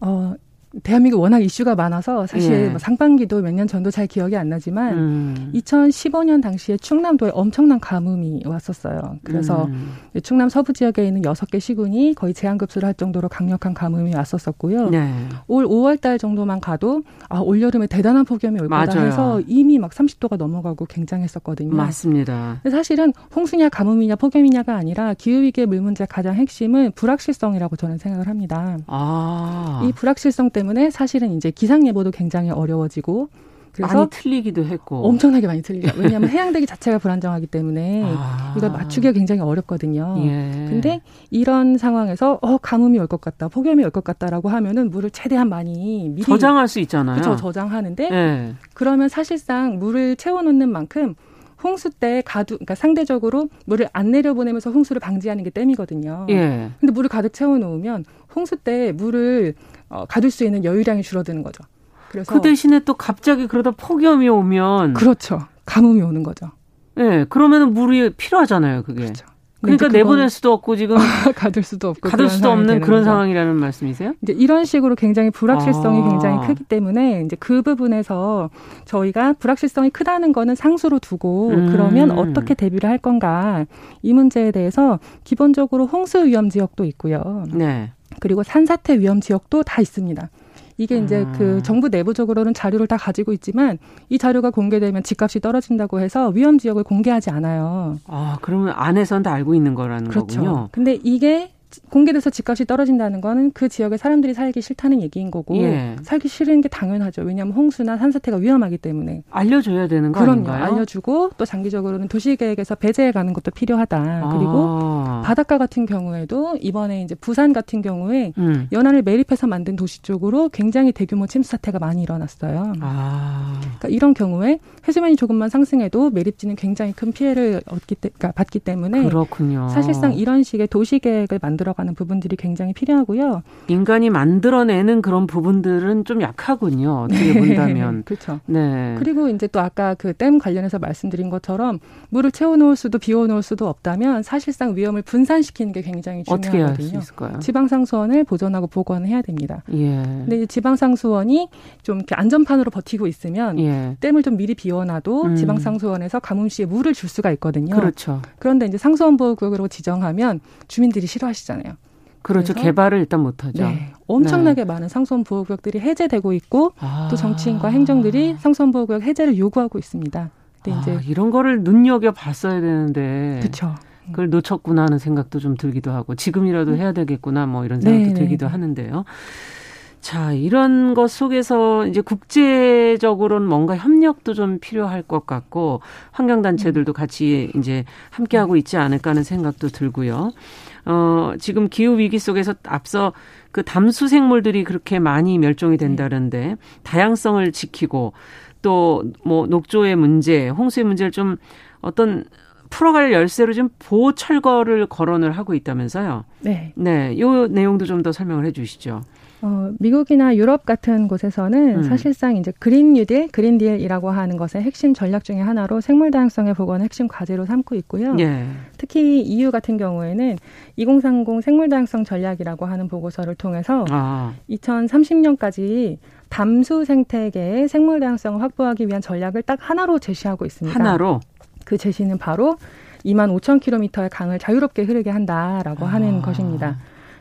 어, 대한민국 워낙 이슈가 많아서 사실 예. 뭐 상반기도 몇 년 전도 잘 기억이 안 나지만 음. 2015년 당시에 충남도에 엄청난 가뭄이 왔었어요. 그래서 음. 충남 서부 지역에 있는 여섯 개 시군이 거의 제한급수를 할 정도로 강력한 가뭄이 왔었었고요. 네. 올 5월 달 정도만 가도 아, 올 여름에 대단한 폭염이 올 거다 해서 이미 막 30도가 넘어가고 굉장했었거든요. 맞습니다. 사실은 홍수냐 가뭄이냐 폭염이냐가 아니라 기후위기의 물 문제의 가장 핵심은 불확실성이라고 저는 생각을 합니다. 아. 이 불확실성 때문에 때문에 사실은 이제 기상 예보도 굉장히 어려워지고 그래서 많이 틀리기도 했고 엄청나게 많이 틀리죠. 왜냐하면 해양대기 자체가 불안정하기 때문에 아. 이걸 맞추기가 굉장히 어렵거든요. 예. 근데 이런 상황에서 어 가뭄이 올 것 같다, 폭염이 올 것 같다라고 하면은 물을 최대한 많이 미리 저장할 수 있잖아요. 그렇죠, 저장하는데 예. 그러면 사실상 물을 채워놓는 만큼 홍수 때 가두, 그러니까 상대적으로 물을 안 내려보내면서 홍수를 방지하는 게 댐이거든요. 예. 근데 물을 가득 채워 놓으면 홍수 때 물을 어, 가둘 수 있는 여유량이 줄어드는 거죠. 그래서 그 대신에 또 갑자기 그러다 폭염이 오면 그렇죠. 가뭄이 오는 거죠. 예, 네, 그러면은 물이 필요하잖아요, 그게. 그렇죠. 그러니까 내보낼 수도 없고 지금 가둘 수도 없고 가둘 수도 없는 그런 거죠. 상황이라는 말씀이세요? 이제 이런 식으로 굉장히 불확실성이 아. 굉장히 크기 때문에 이제 그 부분에서 저희가 불확실성이 크다는 거는 상수로 두고 음. 그러면 어떻게 대비를 할 건가 이 문제에 대해서 기본적으로 홍수 위험 지역도 있고요. 네. 그리고 산사태 위험 지역도 다 있습니다. 이게 이제 음. 그 정부 내부적으로는 자료를 다 가지고 있지만 이 자료가 공개되면 집값이 떨어진다고 해서 위험 지역을 공개하지 않아요. 아, 그러면 안에서는 다 알고 있는 거라는 그렇죠. 거군요. 근데 이게 공개돼서 집값이 떨어진다는 거는 그 지역에 사람들이 살기 싫다는 얘기인 거고 예. 살기 싫은 게 당연하죠. 왜냐하면 홍수나 산사태가 위험하기 때문에 알려줘야 되는 거 그럼요. 아닌가요? 알려주고 또 장기적으로는 도시계획에서 배제해 가는 것도 필요하다. 아. 그리고 바닷가 같은 경우에도 이번에 이제 부산 같은 경우에 음. 연안을 매립해서 만든 도시 쪽으로 굉장히 대규모 침수 사태가 많이 일어났어요. 아. 그러니까 이런 경우에 해수면이 조금만 상승해도 매립지는 굉장히 큰 피해를 얻기 때, 그러니까 받기 때문에 그렇군요. 사실상 이런 식의 도시계획을 만 들어 가는 부분들이 굉장히 필요하고요. 인간이 만들어내는 그런 부분들은 좀 약하군요. 어떻게 네. 본다면. 그렇죠. 네. 그리고 이제 또 아까 그 댐 관련해서 말씀드린 것처럼 물을 채워놓을 수도 비워놓을 수도 없다면 사실상 위험을 분산시키는 게 굉장히 중요하거든요. 어떻게 할 수 있을까요? 지방상수원을 보존하고 보건해야 됩니다. 예. 근데 지방상수원이 좀 이렇게 안전판으로 버티고 있으면 예. 댐을 좀 미리 비워놔도 음. 지방상수원에서 가뭄시에 물을 줄 수가 있거든요. 그렇죠. 그런데 이제 상수원 보호구역으로 지정하면 주민들이 싫어하시 잖아요. 그렇죠. 개발을 일단 못하죠. 네. 엄청나게 네. 많은 상수원 보호구역들이 해제되고 있고 아. 또 정치인과 행정들이 상수원 보호구역 해제를 요구하고 있습니다. 근데 아, 이제 이런 거를 눈여겨 봤어야 되는데. 그렇죠. 그걸 놓쳤구나 하는 생각도 좀 들기도 하고 지금이라도 해야 되겠구나 뭐 이런 생각도 네, 네 들기도 네. 하는데요. 자, 이런 것 속에서 이제 국제적으로는 뭔가 협력도 좀 필요할 것 같고 환경단체들도 같이 이제 함께하고 있지 않을까 하는 생각도 들고요. 어, 지금 기후 위기 속에서 앞서 그 담수 생물들이 그렇게 많이 멸종이 된다는데 다양성을 지키고 또 뭐 녹조의 문제, 홍수의 문제를 좀 어떤 풀어갈 열쇠로 좀 보 철거를 거론을 하고 있다면서요. 네. 네. 요 내용도 좀 더 설명을 해 주시죠. 어, 미국이나 유럽 같은 곳에서는 음. 사실상 이제 그린 뉴딜, 그린 딜이라고 하는 것의 핵심 전략 중의 하나로 생물 다양성의 복원을 핵심 과제로 삼고 있고요. 예. 특히 EU 같은 경우에는 2030 생물 다양성 전략이라고 하는 보고서를 통해서 아. 2030년까지 담수 생태계의 생물 다양성을 확보하기 위한 전략을 딱 하나로 제시하고 있습니다. 하나로 그 제시는 바로 2만 5천 킬로미터의 강을 자유롭게 흐르게 한다라고 아. 하는 것입니다.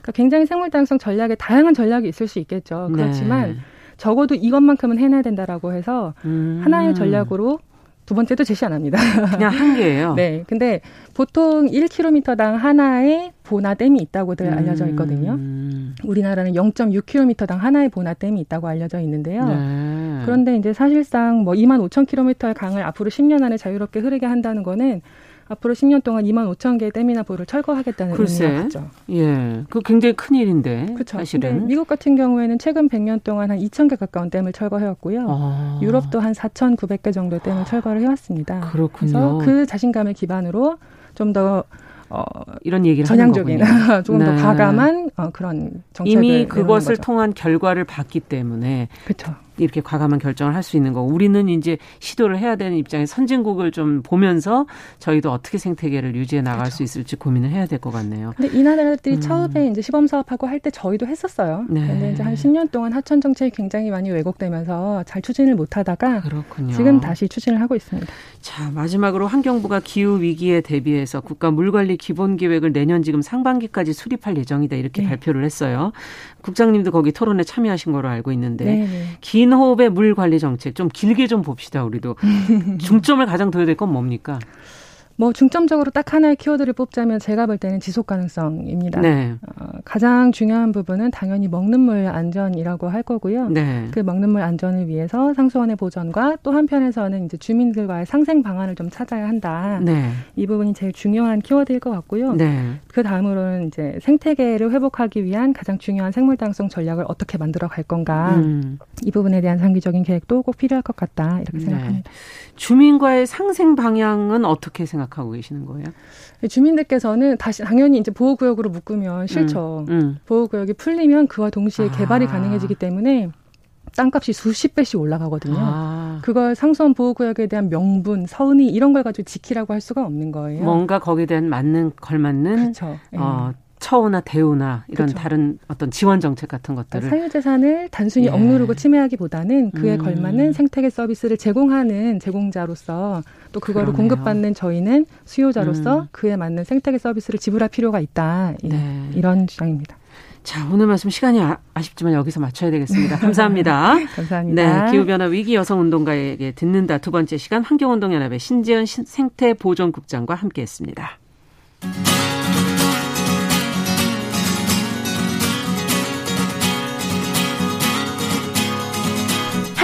그러니까 굉장히 생물 다양성 전략에 다양한 전략이 있을 수 있겠죠. 그렇지만 네. 적어도 이것만큼은 해내야 된다라고 해서 음. 하나의 전략으로 두 번째도 제시 안 합니다. 그냥 한 개예요. 네. 근데 보통 1km당 하나의 보나댐이 있다고들 알려져 있거든요. 음. 우리나라는 0.6km당 하나의 보나댐이 있다고 알려져 있는데요. 네. 그런데 이제 사실상 뭐 2만 5천 킬로미터의 강을 앞으로 10년 안에 자유롭게 흐르게 한다는 거는 앞으로 10년 동안 2만 5천 개의 댐이나 보를 철거하겠다는 글쎄, 의미가 죠 예, 그 굉장히 큰 일인데. 그렇죠. 사실은 미국 같은 경우에는 최근 100년 동안 한 2천 개 가까운 댐을 철거해왔고요. 아. 유럽도 한 4,900개 정도의 댐을 철거를 해왔습니다. 그렇군요. 그래서 그 자신감을 기반으로 좀더 어, 이런 얘기를 전향적인 조금 네. 더 과감한 어, 그런 정책을 이미 그것을 통한 결과를 봤기 때문에 그렇죠. 이렇게 과감한 결정을 할 수 있는 거고 우리는 이제 시도를 해야 되는 입장에 선진국을 좀 보면서 저희도 어떻게 생태계를 유지해 나갈 그렇죠. 수 있을지 고민을 해야 될 것 같네요. 근데 이 나라들이 음. 처음에 이제 시범 사업하고 할 때 저희도 했었어요. 네. 근데 이제 한 10년 동안 하천 정책이 굉장히 많이 왜곡되면서 잘 추진을 못 하다가 그렇군요. 지금 다시 추진을 하고 있습니다. 자, 마지막으로 환경부가 기후 위기에 대비해서 국가 물관리 기본 계획을 내년 지금 상반기까지 수립할 예정이다 이렇게 네. 발표를 했어요. 국장님도 거기 토론에 참여하신 거로 알고 있는데 네. 네. 긴 호흡의 물 관리 정책 좀 길게 좀 봅시다 우리도 중점을 가장 둬야 될 건 뭡니까? 뭐 중점적으로 딱 하나의 키워드를 뽑자면 제가 볼 때는 지속 가능성입니다. 네. 어, 가장 중요한 부분은 당연히 먹는 물 안전이라고 할 거고요. 네. 그 먹는 물 안전을 위해서 상수원의 보전과 또 한편에서는 이제 주민들과의 상생 방안을 좀 찾아야 한다. 네. 이 부분이 제일 중요한 키워드일 것 같고요. 네. 그 다음으로는 이제 생태계를 회복하기 위한 가장 중요한 생물 다양성 전략을 어떻게 만들어 갈 건가. 음. 이 부분에 대한 장기적인 계획도 꼭 필요할 것 같다. 이렇게 네. 생각합니다. 주민과의 상생 방향은 어떻게 생각? 생각하고 계시는 거예요? 주민들께서는 다시 당연히 이제 보호구역으로 묶으면 싫죠. 음, 음. 보호구역이 풀리면 그와 동시에 개발이 아. 가능해지기 때문에 땅값이 수십 배씩 올라가거든요. 아. 그걸 상수원 보호구역에 대한 명분, 서은이 이런 걸 가지고 지키라고 할 수가 없는 거예요. 뭔가 거기에 대한 맞는 걸맞는 그렇죠. 어, 네. 처우나 대우나 이런 그렇죠. 다른 어떤 지원 정책 같은 것들을 그러니까 사유재산을 단순히 예. 억누르고 침해하기보다는 그에 음. 걸맞는 생태계 서비스를 제공하는 제공자로서 또 그거를 그러네요. 공급받는 저희는 수요자로서 음. 그에 맞는 생태계 서비스를 지불할 필요가 있다 네. 이런 주장입니다. 자, 오늘 말씀 시간이 아, 쉽지만 여기서 맞춰야 되겠습니다. 감사합니다. 감사합니다. 네, 기후변화 위기 여성 운동가에게 듣는다 두 번째 시간 환경운동연합의 신지연 생태보존국장과 함께했습니다.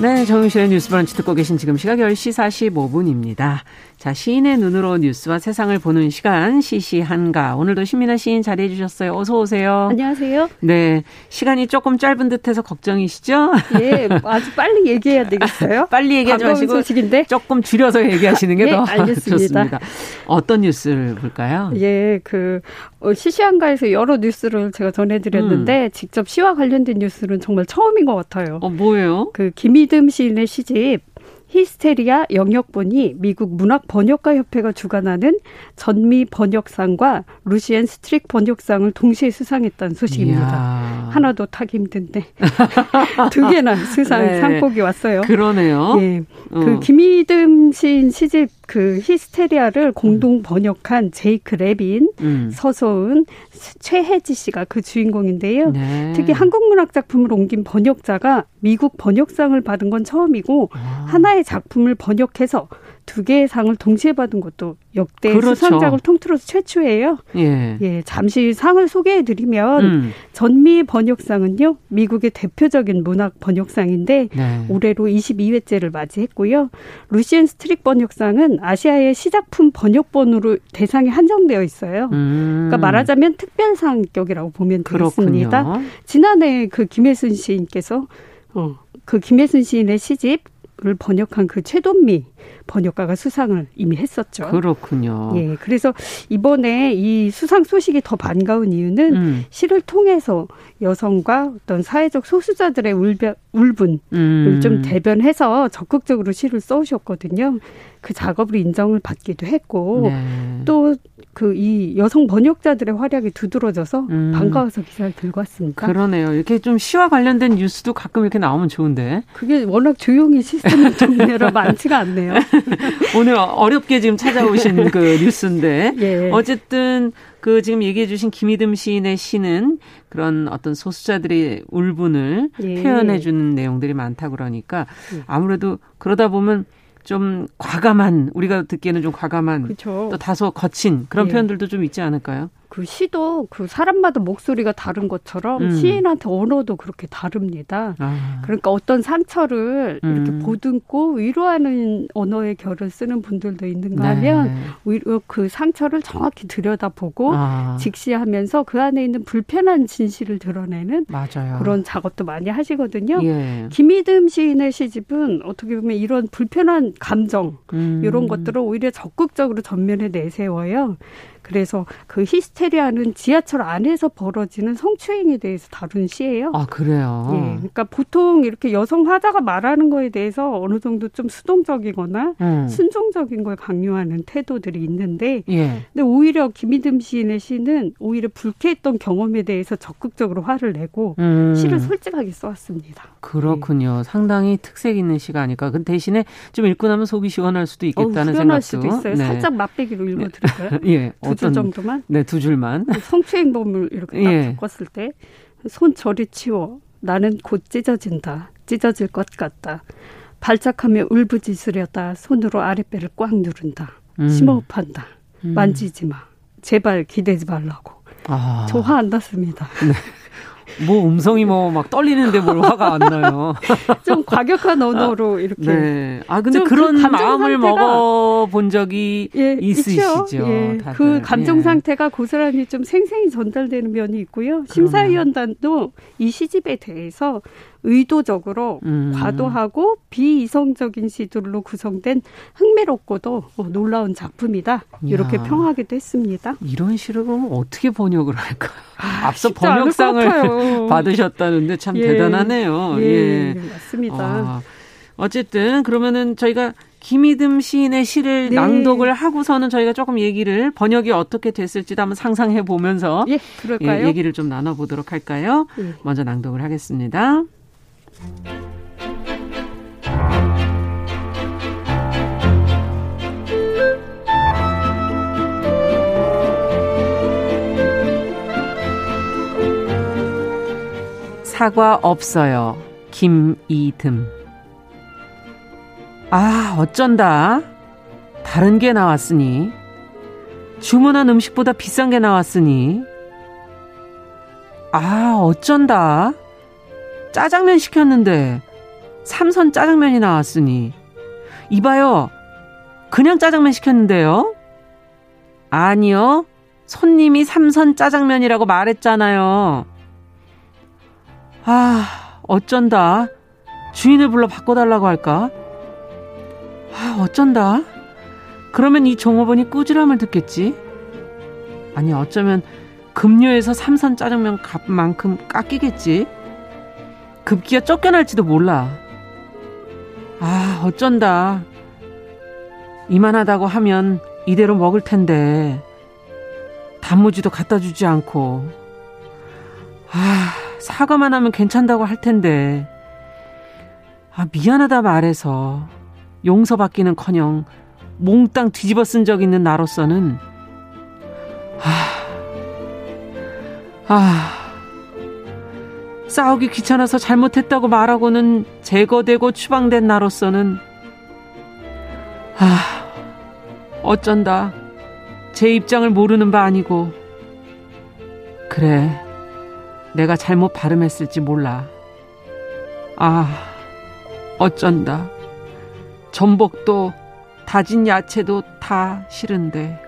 네, 정용실의 뉴스 브런치 듣고 계신 지금 시각 10시 45분입니다. 자, 시인의 눈으로 뉴스와 세상을 보는 시간, 시시한가. 오늘도 신민아 시인 자리해 주셨어요. 어서 오세요. 안녕하세요. 네. 시간이 조금 짧은 듯해서 걱정이시죠? 예, 아주 빨리 얘기해야 되겠어요? 빨리 얘기하지 마시고 소식인데? 조금 줄여서 얘기하시는 게더 네, 좋습니다. 어떤 뉴스를 볼까요? 예, 그 어, 시시한가에서 여러 뉴스를 제가 전해드렸는데 음. 직접 시와 관련된 뉴스는 정말 처음인 것 같아요. 어, 뭐예요? 그 김이듬 시인의 시집 히스테리아 영역본이 미국 문학 번역가 협회가 주관하는 전미 번역상과 루시엔 스트릭 번역상을 동시에 수상했다는 소식입니다. 이야. 하나도 타기 힘든데 두 개나 수상 네. 상복이 왔어요. 그러네요. 예. 어. 그 김희듬 시인 시집 그 히스테리아를 공동 번역한 제이크 레빈, 음. 서소은, 최혜지 씨가 그 주인공인데요. 네. 특히 한국 문학 작품을 옮긴 번역자가 미국 번역상을 받은 건 처음이고 아. 하나의 작품을 번역해서 두 개의 상을 동시에 받은 것도 역대 그렇죠. 수상작을 통틀어서 최초예요. 예. 예, 잠시 상을 소개해 드리면 음. 전미 번역상은요. 미국의 대표적인 문학 번역상인데 네. 올해로 22회째를 맞이했고요. 루시엔 스트릭 번역상은 아시아의 시작품 번역본으로 대상이 한정되어 있어요. 음. 그러니까 말하자면 특별상격이라고 보면 되겠습니다. 그렇군요. 지난해 그 김혜순 시인께서 어, 그 김혜순 시인의 시집 을 번역한 그 최돈미 번역가가 수상을 이미 했었죠. 그렇군요. 예. 그래서 이번에 이 수상 소식이 더 반가운 이유는 음. 시를 통해서 여성과 어떤 사회적 소수자들의 울변, 울분을 음. 좀 대변해서 적극적으로 시를 써오셨거든요. 그 작업을 인정을 받기도 했고 네. 또그 이 여성 번역자들의 활약이 두드러져서 음. 반가워서 기사를 들고 왔습니다. 그러네요. 이렇게 좀 시와 관련된 뉴스도 가끔 이렇게 나오면 좋은데. 그게 워낙 조용히 시스템을 정리하라 많지가 않네요. 오늘 어렵게 지금 찾아오신 그 뉴스인데 예. 어쨌든 그 지금 얘기해 주신 김희듬 시인의 시는 그런 어떤 소수자들의 울분을 예. 표현해 주는 내용들이 많다 그러니까 예. 아무래도 그러다 보면 좀 과감한 우리가 듣기에는 좀 과감한 그쵸. 또 다소 거친 그런 예. 표현들도 좀 있지 않을까요? 그 시도 그 사람마다 목소리가 다른 것처럼 음. 시인한테 언어도 그렇게 다릅니다. 아. 그러니까 어떤 상처를 음. 이렇게 보듬고 위로하는 언어의 결을 쓰는 분들도 있는가 하면 네. 그 상처를 정확히 들여다보고 아. 직시하면서 그 안에 있는 불편한 진실을 드러내는 맞아요. 그런 작업도 많이 하시거든요. 예. 김희듬 시인의 시집은 어떻게 보면 이런 불편한 감정 음. 이런 것들을 오히려 적극적으로 전면에 내세워요. 그래서 그 히스테리아는 지하철 안에서 벌어지는 성추행에 대해서 다룬 시예요. 아 그래요. 예, 그러니까 보통 이렇게 여성 화자가 말하는 거에 대해서 어느 정도 좀 수동적이거나 음. 순종적인 걸 강요하는 태도들이 있는데, 예. 근데 오히려 김희듬 시인의 시는 오히려 불쾌했던 경험에 대해서 적극적으로 화를 내고 음. 시를 솔직하게 써왔습니다. 그렇군요. 예. 상당히 특색 있는 시가 아닐까. 그 대신에 좀 읽고 나면 속이 시원할 수도 있겠다는 어, 생각도. 수도 있어요. 네. 살짝 맛배기로 읽어드릴까요? 예. 두줄 정도만? 네, 두 줄만. 성추행범을 이렇게 딱 예. 바꿨을 때, 손 저리 치워. 나는 곧 찢어진다. 찢어질 것 같다. 발작하며 울부짖으려다 손으로 아랫배를 꽉 누른다. 음. 심호흡한다. 음. 만지지 마. 제발 기대지 말라고. 아. 저화 안 났습니다. 네. 뭐 음성이 뭐 막 떨리는데 뭘 화가 안 나요. 좀 과격한 언어로 이렇게. 네. 아 근데 그 그런 그 마음을 먹어 본 적이 예, 있으시죠. 예. 그 감정 예. 상태가 고스란히 좀 생생히 전달되는 면이 있고요. 심사위원단도 이 시집에 대해서 의도적으로 음. 과도하고 비이성적인 시들로 구성된 흥미롭고도 뭐 놀라운 작품이다. 이렇게 야. 평하기도 했습니다. 이런 시를 그럼 어떻게 번역을 할까요? 아, 앞서 번역상을 받으셨다는데 참 예. 대단하네요. 예, 예. 맞습니다. 아, 어쨌든 그러면은 저희가 김희듬 시인의 시를 네. 낭독을 하고서는 저희가 조금 얘기를 번역이 어떻게 됐을지도 한번 상상해 보면서 예, 예, 얘기를 좀 나눠 보도록 할까요? 예. 먼저 낭독을 하겠습니다. 사과 없어요. 김이듬. 아, 어쩐다. 다른 게 나왔으니. 주문한 음식보다 비싼 게 나왔으니. 아, 어쩐다. 짜장면 시켰는데 삼선 짜장면이 나왔으니. 이봐요. 그냥 짜장면 시켰는데요. 아니요. 손님이 삼선 짜장면이라고 말했잖아요. 아, 어쩐다. 주인을 불러 바꿔달라고 할까? 아, 어쩐다. 그러면 이 종업원이 꾸지람을 듣겠지? 아니, 어쩌면 급료에서 삼선 짜장면 값만큼 깎이겠지? 급기야 쫓겨날지도 몰라. 아, 어쩐다. 이만하다고 하면 이대로 먹을 텐데. 단무지도 갖다 주지 않고. 아, 사과만 하면 괜찮다고 할 텐데. 아, 미안하다 말해서 용서받기는 커녕 몽땅 뒤집어 쓴 적 있는 나로서는, 아, 아, 싸우기 귀찮아서 잘못했다고 말하고는 제거되고 추방된 나로서는, 아, 어쩐다. 제 입장을 모르는 바 아니고. 그래 내가 잘못 발음했을지 몰라. 아 어쩐다. 전복도 다진 야채도 다 싫은데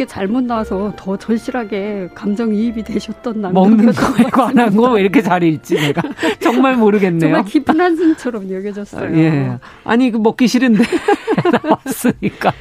먹을 게 잘못 나와서 더 절실하게 감정이입이 되셨던 남편 먹는 거에 관한 거 왜 이렇게 잘 읽지 내가 정말 모르겠네요. 정말 깊은 한숨처럼 여겨졌어요. 예. 아니 그 먹기 싫은데 나왔으니까.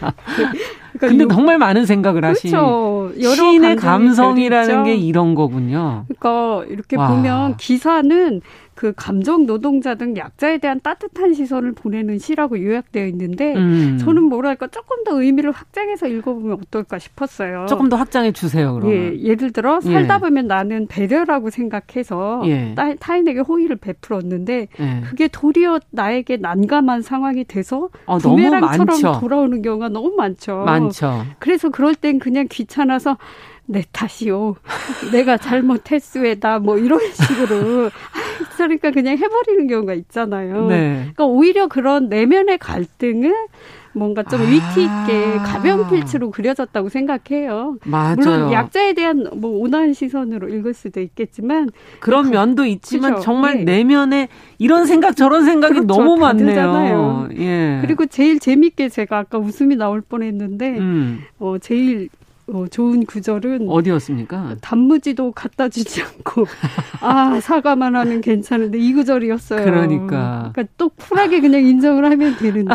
그러니까 근데 요, 정말 많은 생각을 하시. 그렇죠. 시인의 감성이라는 게 이런 거군요. 그러니까 이렇게 와. 보면 기사는 그 감정 노동자 등 약자에 대한 따뜻한 시선을 보내는 시라고 요약되어 있는데 음. 저는 뭐랄까 조금 더 의미를 확장해서 읽어보면 어떨까 싶었어요. 조금 더 확장해 주세요. 그러면. 예, 예를 들어 예. 살다 보면 나는 배려라고 생각해서 예. 타인에게 호의를 베풀었는데 예. 그게 도리어 나에게 난감한 상황이 돼서 어, 부메랑처럼 돌아오는 경우가 너무 많죠. 많죠. 그래서 그럴 땐 그냥 귀찮아서 내 탓이요. 내가 잘못했으에다 뭐 이런 식으로 그러니까 그냥 해버리는 경우가 있잖아요. 네. 그러니까 오히려 그런 내면의 갈등을 뭔가 좀 아. 위트 있게 가벼운 필체로 그려졌다고 생각해요. 맞아요. 물론 약자에 대한 뭐 온화한 시선으로 읽을 수도 있겠지만 그런 그, 면도 있지만 그렇죠. 정말 네. 내면에 이런 생각 저런 생각이 그렇죠. 너무 많네요. 예. 그리고 제일 재밌게 제가 아까 웃음이 나올 뻔했는데 음. 어 제일 어, 좋은 구절은 어디였습니까? 단무지도 갖다 주지 않고 아 사과만 하면 괜찮은데 이 구절이었어요. 그러니까. 그러니까 또 쿨하게 그냥 인정을 하면 되는데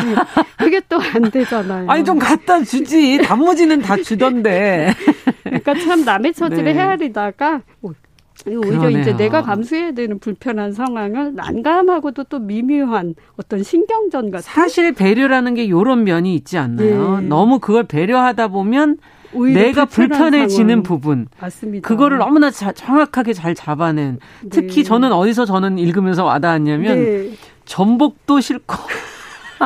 그게 또 안 되잖아요. 아니 좀 갖다 주지 단무지는 다 주던데. 그러니까 참 남의 처지를 네. 헤아리다가 오히려 그러네요. 이제 내가 감수해야 되는 불편한 상황을 난감하고도 또 미묘한 어떤 신경전 같은 사실 배려라는 게 요런 면이 있지 않나요? 네. 너무 그걸 배려하다 보면 내가 불편해지는 상황. 부분. 맞습니다. 그거를 너무나 자, 정확하게 잘 잡아낸. 네. 특히 저는 어디서 저는 읽으면서 와닿았냐면 네. 전복도 싫고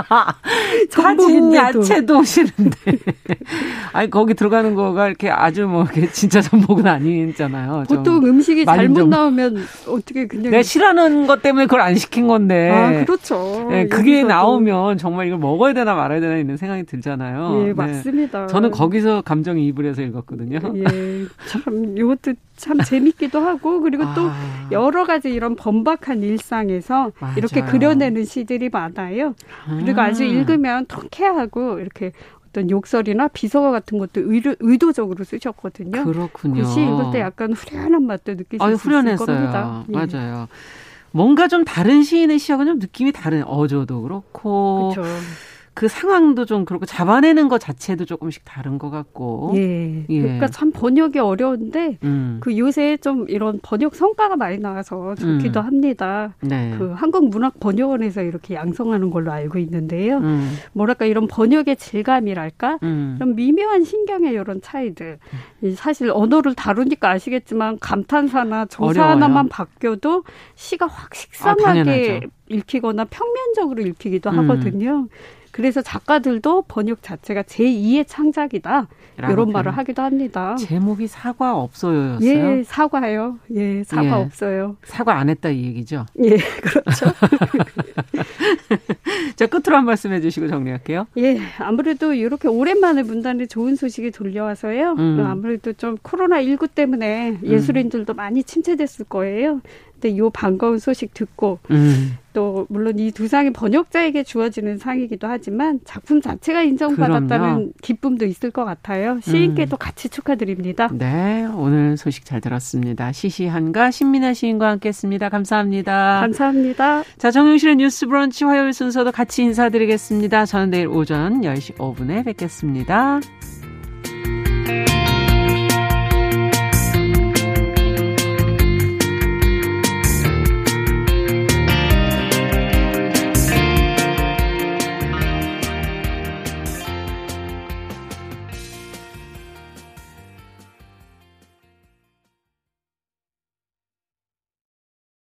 사진 야채도 싫은데. 아니, 거기 들어가는 거가 이렇게 아주 뭐, 이렇게 진짜 전복은 아니잖아요. 보통 음식이 잘못 좀. 나오면 어떻게 그냥. 내가 싫어하는 것 때문에 그걸 안 시킨 건데. 아, 그렇죠. 네, 그게 나오면 정말 이걸 먹어야 되나 말아야 되나 이런 생각이 들잖아요. 예, 네. 맞습니다. 저는 거기서 감정 이입을 해서 읽었거든요. 예. 참, 이것도 참 재밌기도 하고 그리고 또 아. 여러 가지 이런 번박한 일상에서 맞아요. 이렇게 그려내는 시들이 많아요. 그리고 아주 음. 읽으면 통쾌하고 이렇게 어떤 욕설이나 비서가 같은 것도 의도, 의도적으로 쓰셨거든요. 그렇군요. 그시 읽을 때 약간 후련한 맛도 느끼실 아유, 수 있을 겁니다. 예. 맞아요. 뭔가 좀 다른 시인의 시하고는 좀 느낌이 다른 어조도 그렇고. 그렇죠. 그 상황도 좀 그렇고 잡아내는 것 자체도 조금씩 다른 것 같고. 예. 예. 그러니까 참 번역이 어려운데 음. 그 요새 좀 이런 번역 성과가 많이 나와서 좋기도 음. 합니다. 네. 그 한국문학번역원에서 이렇게 양성하는 걸로 알고 있는데요. 음. 뭐랄까 이런 번역의 질감이랄까 음. 이런 미묘한 신경의 이런 차이들. 사실 언어를 다루니까 아시겠지만 감탄사나 조사 어려워요. 하나만 바뀌어도 시가 확 식상하게 아, 읽히거나 평면적으로 읽히기도 음. 하거든요. 그래서 작가들도 번역 자체가 제2의 창작이다. 이런 말을 하기도 합니다. 제목이 사과 없어요였어요? 예, 사과요. 예, 사과 예, 없어요. 사과 안 했다 이 얘기죠? 예, 그렇죠. 자, 끝으로 한 말씀 해 주시고 정리할게요. 예, 아무래도 이렇게 오랜만에 문단에 좋은 소식이 돌려와서요. 음. 아무래도 좀 코로나19 때문에 예술인들도 음. 많이 침체됐을 거예요. 근데 요 반가운 소식 듣고 음. 또 물론 이 두 상이 번역자에게 주어지는 상이기도 하지만 작품 자체가 인정받았다는 그럼요. 기쁨도 있을 것 같아요. 시인께도 음. 같이 축하드립니다. 네, 오늘 소식 잘 들었습니다. 시시한가 신민아 시인과 함께했습니다. 감사합니다. 감사합니다. 자, 정용실의 뉴스 브런치 화요일 순서도 같이 인사드리겠습니다. 저는 내일 오전 10시 5분에 뵙겠습니다.